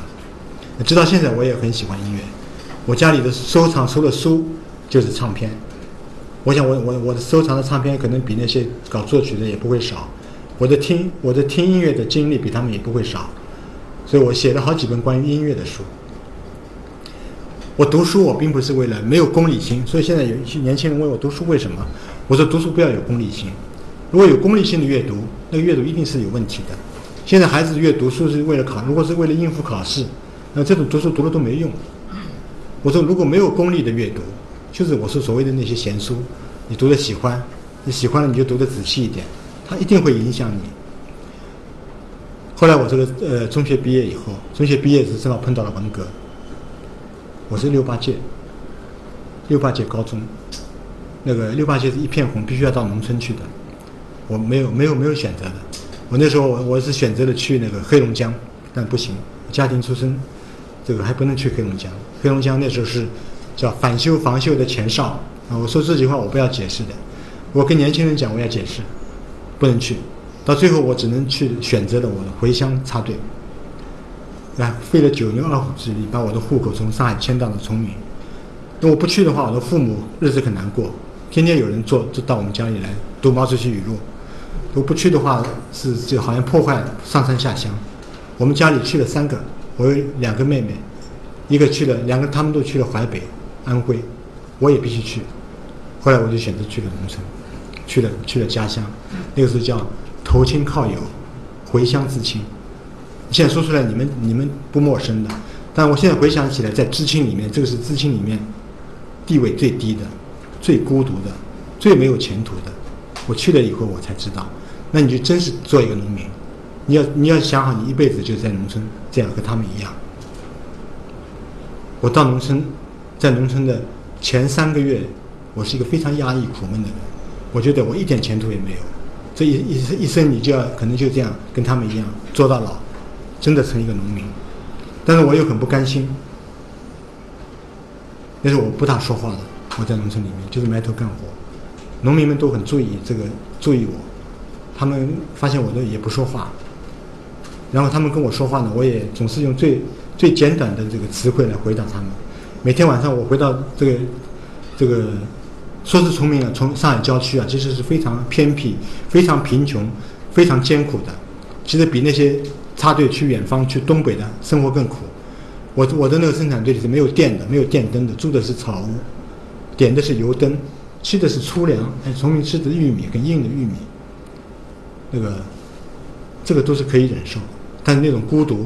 直到现在，我也很喜欢音乐。我家里的收藏除了书就是唱片。我想，我我我的收藏的唱片可能比那些搞作曲的也不会少。我的听我的听音乐的经历比他们也不会少。所以我写了好几本关于音乐的书。我读书，我并不是为了没有功利心。所以现在有一些年轻人问我读书为什么？我说读书不要有功利心。如果有功利性的阅读，那个阅读一定是有问题的。现在孩子阅读书是为了考，如果是为了应付考试，那这种读书读了都没用。我说如果没有功利的阅读，就是我说所谓的那些闲书，你读的喜欢，你喜欢了你就读的仔细一点，它一定会影响你。后来我这个呃中学毕业以后，中学毕业时正好碰到了文革，我是六八届，六八届高中，那个六八届是一片红，必须要到农村去的。我没有没有没有选择的，我那时候我我是选择了去那个黑龙江，但不行，家庭出身，这个还不能去黑龙江。黑龙江那时候是叫反修防修的前哨啊！我说这句话我不要解释的，我跟年轻人讲我要解释，不能去。到最后我只能去选择了我的回乡插队，啊，费了九牛二虎之力把我的户口从上海迁到了崇明。那我不去的话，我的父母日子很难过，天天有人做就到我们家里来读毛主席语录。我不去的话，是就好像破坏上山下乡。我们家里去了三个，我有两个妹妹，一个去了，两个他们都去了淮北、安徽，我也必须去。后来我就选择去了农村，去了去了家乡。那个时候叫投亲靠友，回乡自亲。现在说出来你们你们不陌生的，但我现在回想起来，在知青里面，这个是知青里面地位最低的、最孤独的、最没有前途的。我去了以后，我才知道。那你就真是做一个农民，你要你要想好，你一辈子就在农村，这样和他们一样。我到农村，在农村的前三个月，我是一个非常压抑苦闷的人，我觉得我一点前途也没有，这一一一生你就要可能就这样跟他们一样做到老，真的成一个农民。但是我又很不甘心。那时候我不大说话的，我在农村里面就是埋头干活，农民们都很注意这个，注意我，他们发现我都也不说话，然后他们跟我说话呢，我也总是用最最简短的这个词汇来回答他们。每天晚上我回到这个这个说是崇明啊，从上海郊区啊，其实是非常偏僻、非常贫穷、非常艰苦的，其实比那些插队去远方去东北的生活更苦。我我的那个生产队里是没有电的，没有电灯的，住的是草屋，点的是油灯，吃的是粗粮，哎，崇明吃的玉米，很硬的玉米。那个，这个都是可以忍受，但是那种孤独，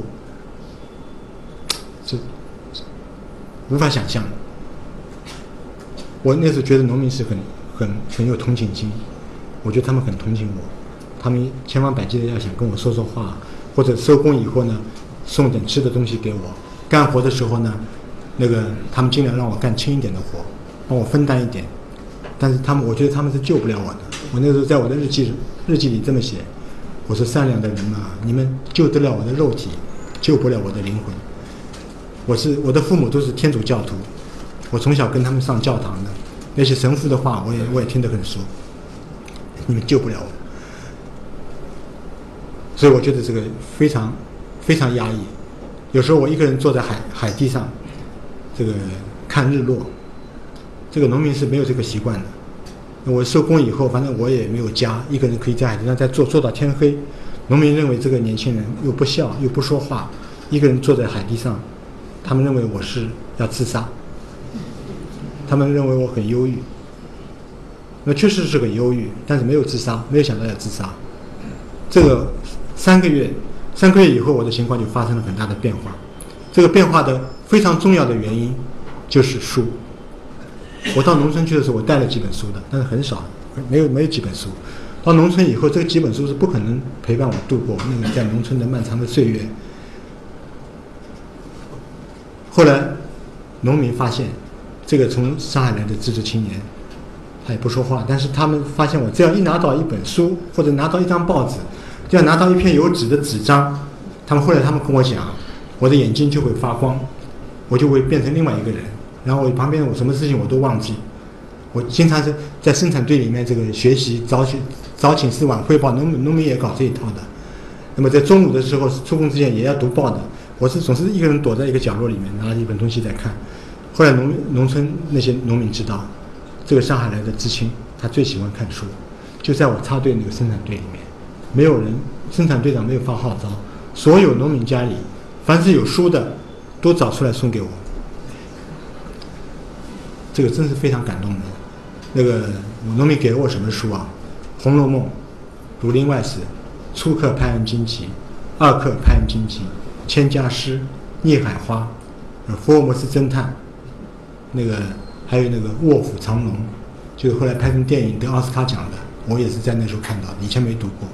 这无法想象。我那时候觉得农民是很很很有同情心，我觉得他们很同情我，他们千方百计的要想跟我说说话，或者收工以后呢，送点吃的东西给我。干活的时候呢，那个他们尽量让我干轻一点的活，帮我分担一点。但是他们，我觉得他们是救不了我的。我那时候在我的日记日记里这么写：我说善良的人嘛，你们救得了我的肉体，救不了我的灵魂。我是我的父母都是天主教徒，我从小跟他们上教堂的，那些神父的话我也我也听得很熟。你们救不了我，所以我觉得这个非常非常压抑。有时候我一个人坐在海海地上，这个看日落。这个农民是没有这个习惯的。我收工以后，反正我也没有家，一个人可以在海地上再坐坐到天黑。农民认为这个年轻人又不笑又不说话，一个人坐在海地上，他们认为我是要自杀。他们认为我很忧郁。那确实是很忧郁，但是没有自杀，没有想到要自杀。这个三个月。三个月以后，我的情况就发生了很大的变化。这个变化的非常重要的原因就是书。我到农村去的时候，我带了几本书的，但是很少，没有没有几本书。到农村以后，这几本书是不可能陪伴我度过那个在农村的漫长的岁月。后来，农民发现这个从上海来的知识青年，他也不说话，但是他们发现我只要一拿到一本书或者拿到一张报纸。就要拿到一片有纸的纸张，他们后来他们跟我讲，我的眼睛就会发光，我就会变成另外一个人。然后我旁边我什么事情我都忘记，我经常是在生产队里面这个学习早起早请示晚汇报，农农民也搞这一套的。那么在中午的时候出工之前也要读报的，我是总是一个人躲在一个角落里面拿了一本东西在看。后来农农村那些农民知道，这个上海来的知青他最喜欢看书，就在我插队那个生产队里面。没有人，生产队长没有发号召，所有农民家里，凡是有书的，都找出来送给我。这个真是非常感动的。那个农民给了我什么书啊？《红楼梦》《儒林外史》，初刻拍案惊奇，二刻拍案惊奇，《千家诗》《孽海花》，《福尔摩斯侦探》，那个还有那个《卧虎藏龙》，就是后来拍成电影得奥斯卡奖的，我也是在那时候看到，以前没读过。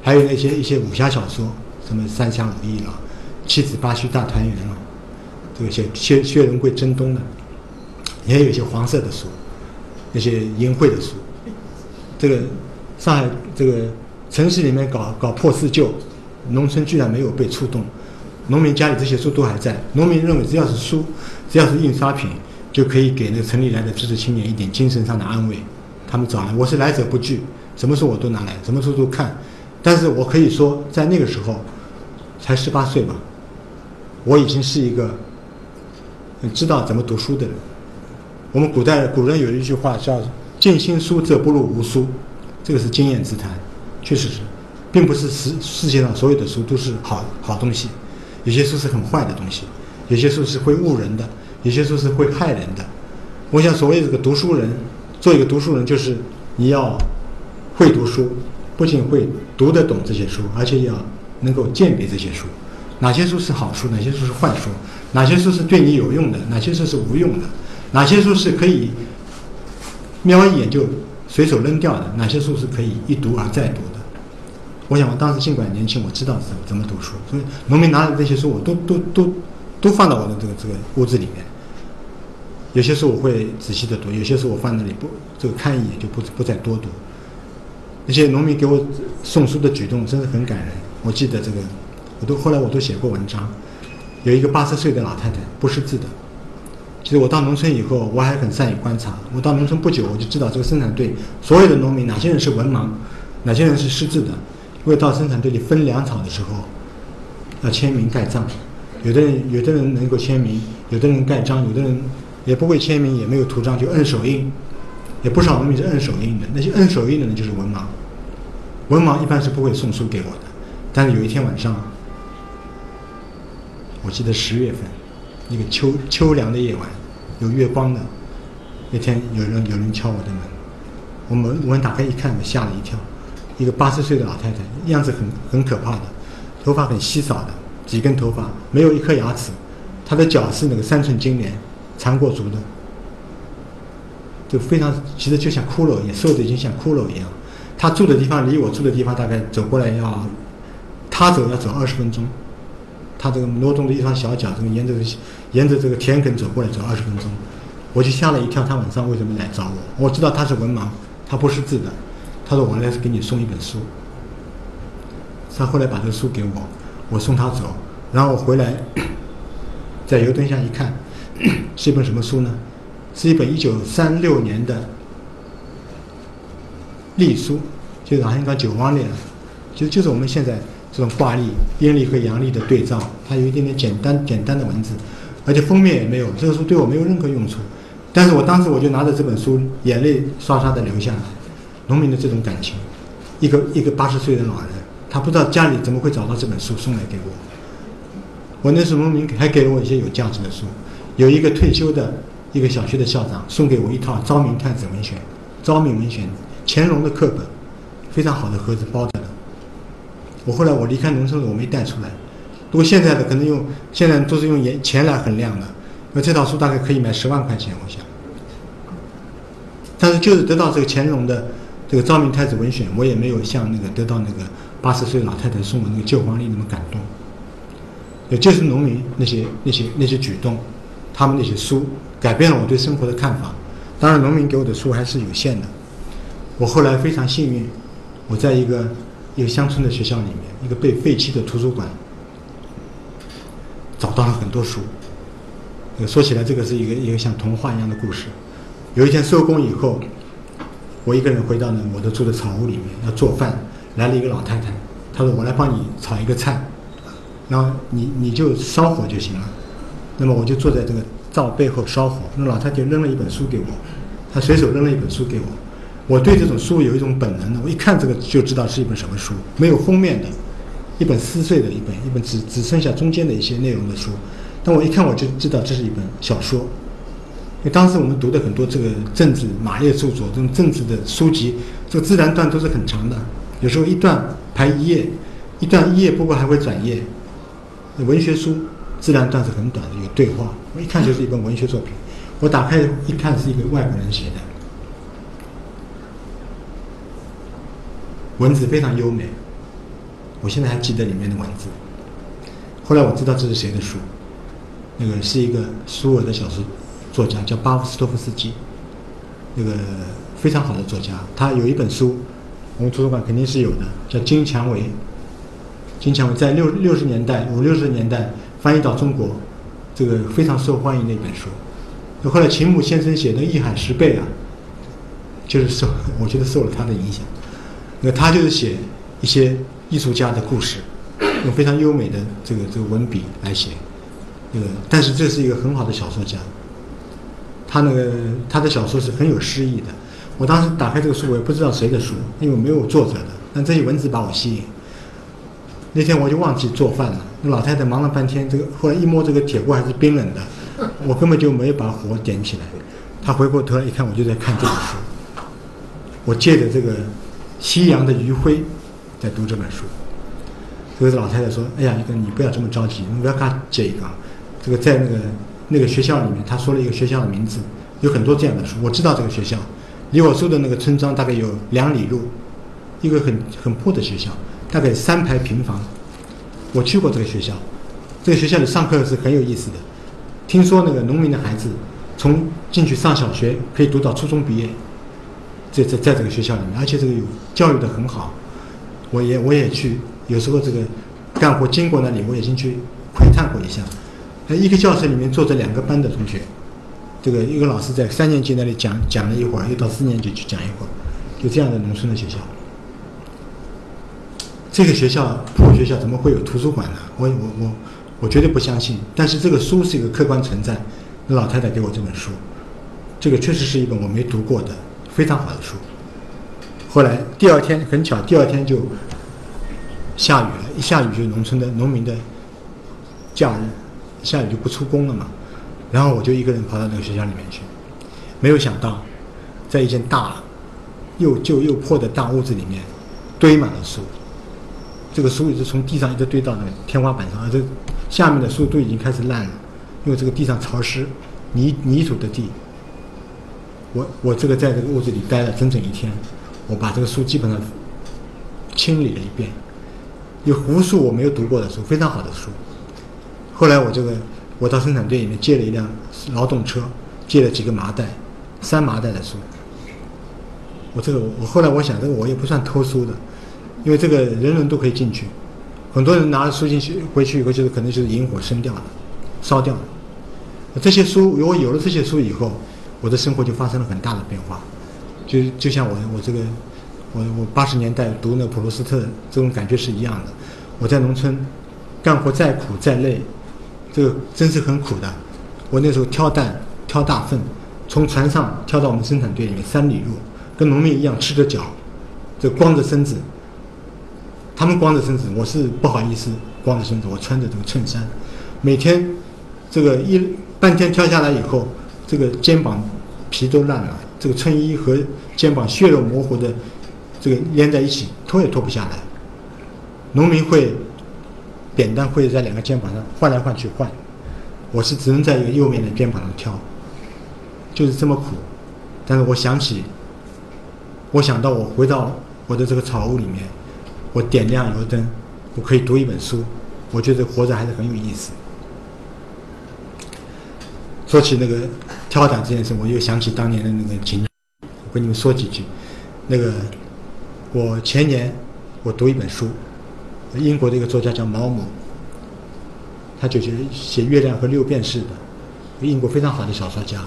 还有那些一些武侠小说，什么《三侠五义》了，《七子八婿大团圆》了，这个些薛薛仁贵征东的，也有一些黄色的书，那些淫秽的书。这个上海这个城市里面搞搞破四旧，农村居然没有被触动，农民家里这些书都还在。农民认为只要是书，只要是印刷品，就可以给那个城里来的知识青年一点精神上的安慰。他们找来，我是来者不拒，什么书我都拿来，什么书都看。但是我可以说，在那个时候，才十八岁吧，我已经是一个知道怎么读书的人。我们古代古人有一句话叫“尽心书则不如无书”，这个是经验之谈，确实是，并不是世世界上所有的书都是好好东西，有些书是很坏的东西，有些书是会误人的，有些书是会害人的。我想，所谓这个读书人，做一个读书人，就是你要会读书。不仅会读得懂这些书，而且要能够鉴别这些书，哪些书是好书，哪些书是坏书，哪些书是对你有用的，哪些书是无用的，哪些书是可以瞄一眼就随手扔掉的，哪些书是可以一读而再读。我想我当时尽管年轻，我知道怎么怎么读书，所以农民拿的这些书，我都都都都放到我的这个这个屋子里面。有些书我会仔细的读，有些书我放那里不这个看一眼就不不再多读。那些农民给我送书的举动真的很感人。我记得这个，我都后来我都写过文章。有一个八十岁的老太太不识字的。其实我到农村以后，我还很善于观察。我到农村不久，我就知道这个生产队所有的农民哪些人是文盲，哪些人是识字的。为到生产队里分粮草的时候，要签名盖章，有的人有的人能够签名，有的人盖章，有的人也不会签名，也没有图章，就摁手印。也不少农民是摁手印的，那些摁手印的人就是文盲。文盲一般是不会送书给我的，但是有一天晚上，我记得十月份，一个秋秋凉的夜晚，有月光的，那天有人有人敲我的门，我门门打开一看，我吓了一跳，一个八十岁的老太太，样子很很可怕的，头发很稀少的，几根头发，没有一颗牙齿，她的脚是那个三寸金莲，缠过足的。就非常，其实就像骷髅一样，瘦的已经像骷髅一样。他住的地方离我住的地方大概走过来要，他走要走二十分钟。他这个挪动的一双小脚，这个沿着沿着这个田埂走过来走二十分钟，我就吓了一跳。他晚上为什么来找我？我知道他是文盲，他不识字的。他说我来给你送一本书。他后来把这个书给我，我送他走，然后我回来，在油灯下一看，是一本什么书呢？是一本一九三六年的隶书，就是好像讲九王历，就就是我们现在这种挂历，阴历和阳历的对照，它有一点点简单简单的文字，而且封面也没有，这个书对我没有任何用处。但是我当时我就拿着这本书，眼泪刷刷的流下来。农民的这种感情，一个一个八十岁的老人，他不知道家里怎么会找到这本书送来给我。我那时候农民还给了我一些有价值的书，有一个退休的。一个小学的校长送给我一套《昭明太子文选》，《昭明文选》乾隆的课本，非常好的盒子包着的。我后来我离开农村了，我没带出来。如果现在的可能用现在都是用钱钱来衡量的，那这套书大概可以买十万块钱，我想。但是就是得到这个乾隆的这个《昭明太子文选》，我也没有像那个得到那个八十岁老太太送我那个旧黄历那么感动。也就是农民那些那些那些举动，他们那些书。改变了我对生活的看法。当然，农民给我的书还是有限的。我后来非常幸运，我在一个一个乡村的学校里面，一个被废弃的图书馆，找到了很多书。说起来，这个是一个一个像童话一样的故事。有一天收工以后，我一个人回到呢我的住的草屋里面要做饭，来了一个老太太，她说：“我来帮你炒一个菜，然后你你就烧火就行了。”那么我就坐在这个。灶背后烧火，那老太太扔了一本书给我，她随手扔了一本书给我。我对这种书有一种本能的，我一看这个就知道是一本什么书，没有封面的，一本撕碎的一本，一本只只剩下中间的一些内容的书。但我一看我就知道这是一本小说，因为当时我们读的很多这个政治马列著作，这种政治的书籍，这个自然段都是很长的，有时候一段排一页，一段一页不过还会转页，文学书。自然段是很短的，有对话。我一看就是一本文学作品。我打开一看，是一个外国人写的，文字非常优美。我现在还记得里面的文字。后来我知道这是谁的书，那个是一个苏俄的小说作家，叫巴夫斯托夫斯基，那个非常好的作家。他有一本书，我们图书馆肯定是有的，叫《金蔷薇》。金蔷薇在六六十年代，五六十年代。翻译到中国，这个非常受欢迎的一本书。后来秦牧先生写的《一海十倍》啊，就是受我觉得受了他的影响。那他就是写一些艺术家的故事，用非常优美的这个这个文笔来写。那个，但是这是一个很好的小说家。他那个他的小说是很有诗意的。我当时打开这个书，我也不知道谁的书，因为没有作者的，但这些文字把我吸引。那天我就忘记做饭了。那老太太忙了半天，这个后来一摸这个铁锅还是冰冷的，我根本就没把火点起来。她回过头来一看，我就在看这本书。我借着这个夕阳的余晖在读这本书。这个老太太说：“哎呀，一个你不要这么着急，你不要看这一个。这个在那个那个学校里面，他说了一个学校的名字，有很多这样的书。我知道这个学校，离我住的那个村庄大概有两里路，一个很很破的学校。”大概三排平房，我去过这个学校，这个学校里上课是很有意思的。听说那个农民的孩子从进去上小学可以读到初中毕业，在在在这个学校里面，而且这个有教育的很好。我也我也去，有时候这个干活经过那里，我也进去窥探过一下。那一个教室里面坐着两个班的同学，这个一个老师在三年级那里讲讲了一会儿，又到四年级去讲一会儿，就这样的农村的学校。这个学校破学校怎么会有图书馆呢？我我我我绝对不相信。但是这个书是一个客观存在。那老太太给我这本书，这个确实是一本我没读过的非常好的书。后来第二天很巧，第二天就下雨了，一下雨就农村的农民的假日，下雨就不出工了嘛。然后我就一个人跑到那个学校里面去，没有想到，在一间大又旧又破的大屋子里面，堆满了书。这个书一直从地上一直堆到那个天花板上，而这下面的书都已经开始烂了，因为这个地上潮湿，泥泥土的地。我我这个在这个屋子里待了整整一天，我把这个书基本上清理了一遍，有无数我没有读过的书，非常好的书。后来我这个我到生产队里面借了一辆劳动车，借了几个麻袋，三麻袋的书。我这个我后来我想，这个我也不算偷书的。因为这个人人都可以进去，很多人拿着书进去回去以后，就是可能就是引火生掉了，烧掉了。这些书，如果有了这些书以后，我的生活就发生了很大的变化。就就像我我这个我我八十年代读那普鲁斯特这种感觉是一样的。我在农村干活再苦再累，这个真是很苦的。我那时候挑担挑大粪，从船上挑到我们生产队里面三里路，跟农民一样赤着脚，这光着身子。他们光着身子，我是不好意思光着身子。我穿着这个衬衫，每天这个一半天挑下来以后，这个肩膀皮都烂了，这个衬衣和肩膀血肉模糊的这个连在一起，脱也脱不下来。农民会扁担会在两个肩膀上换来换去换，我是只能在一个右面的肩膀上挑，就是这么苦。但是我想起，我想到我回到我的这个草屋里面。我点亮油灯，我可以读一本书，我觉得活着还是很有意思。说起那个跳伞这件事，我又想起当年的那个情景，我跟你们说几句。那个我前年我读一本书，英国的一个作家叫毛姆，他就是写《月亮和六便士》的，英国非常好的小说家。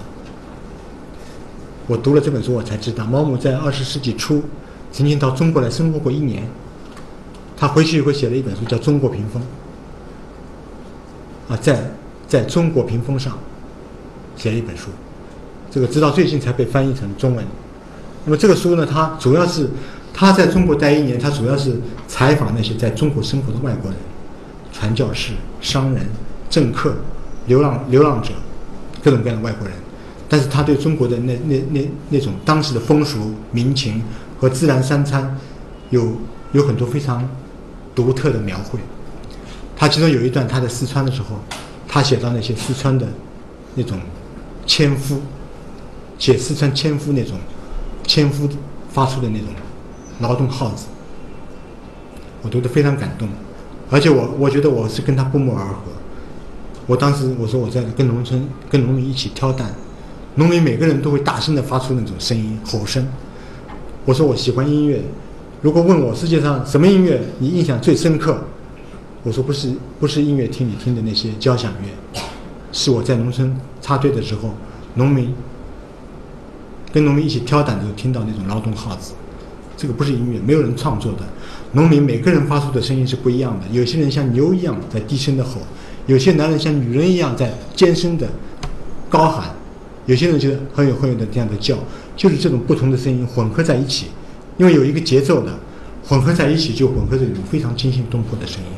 我读了这本书，我才知道毛姆在二十世纪初曾经到中国来生活过一年。他回去以后写了一本书，叫《中国屏风》。啊，在在中国屏风上写了一本书，这个直到最近才被翻译成中文。那么这个书呢，它主要是他在中国待一年，他主要是采访那些在中国生活的外国人、传教士、商人、政客、流浪流浪者，各种各样的外国人。但是他对中国的那那那那种当时的风俗民情和自然三餐，有有很多非常。独特的描绘，他其中有一段，他在四川的时候，他写到那些四川的那种纤夫，写四川纤夫那种纤夫发出的那种劳动号子，我读得非常感动，而且我我觉得我是跟他不谋而合。我当时我说我在跟农村跟农民一起挑担，农民每个人都会大声的发出那种声音吼声。我说我喜欢音乐。如果问我世界上什么音乐你印象最深刻，我说不是不是音乐厅里听的那些交响乐，是我在农村插队的时候，农民跟农民一起挑担的时候听到那种劳动号子，这个不是音乐，没有人创作的，农民每个人发出的声音是不一样的，有些人像牛一样在低声的吼，有些男人像女人一样在尖声的高喊，有些人就是很有很有的这样的叫，就是这种不同的声音混合在一起。因为有一个节奏的混合在一起，就混合着一种非常惊心动魄的声音。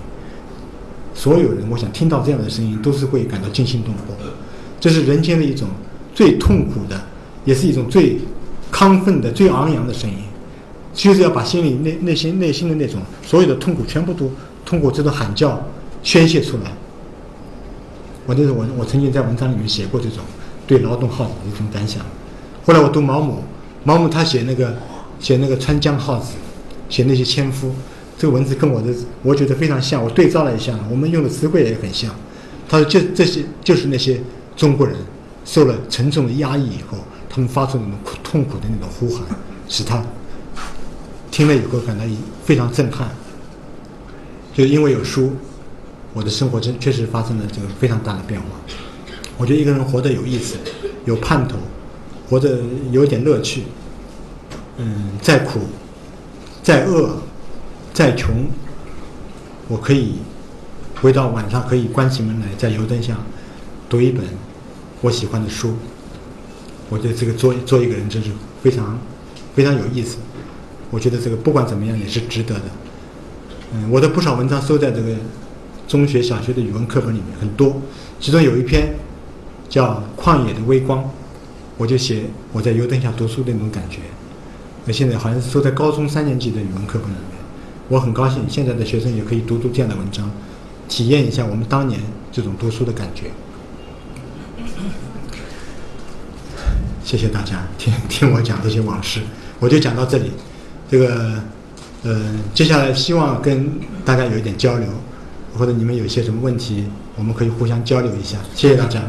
所有人，我想听到这样的声音，都是会感到惊心动魄。这是人间的一种最痛苦的，也是一种最亢奋的、最昂扬的声音。就是要把心里内内心内心的那种所有的痛苦，全部都通过这种喊叫宣泄出来。我那时候，我我曾经在文章里面写过这种对劳动号子的一种感想。后来我读毛姆，毛姆他写那个。写那个川江号子，写那些纤夫，这个文字跟我的我觉得非常像，我对照了一下，我们用的词汇也很像。他说：“就这些，就是那些中国人受了沉重的压抑以后，他们发出那种苦痛苦的那种呼喊，使他听了以后感到非常震撼。就因为有书，我的生活真确实发生了这个非常大的变化。我觉得一个人活得有意思，有盼头，活得有点乐趣。嗯，再苦、再饿、再穷，我可以回到晚上可以关起门来，在油灯下读一本我喜欢的书。我觉得这个做做一个人真是非常非常有意思。我觉得这个不管怎么样也是值得的。嗯，我的不少文章收在这个中学、小学的语文课本里面很多，其中有一篇叫《旷野的微光》，我就写我在油灯下读书的那种感觉。那现在好像是收在高中三年级的语文课本里面，我很高兴现在的学生也可以读读这样的文章，体验一下我们当年这种读书的感觉。谢谢大家听听我讲这些往事，我就讲到这里。这个，呃，接下来希望跟大家有一点交流，或者你们有一些什么问题，我们可以互相交流一下。谢谢大家。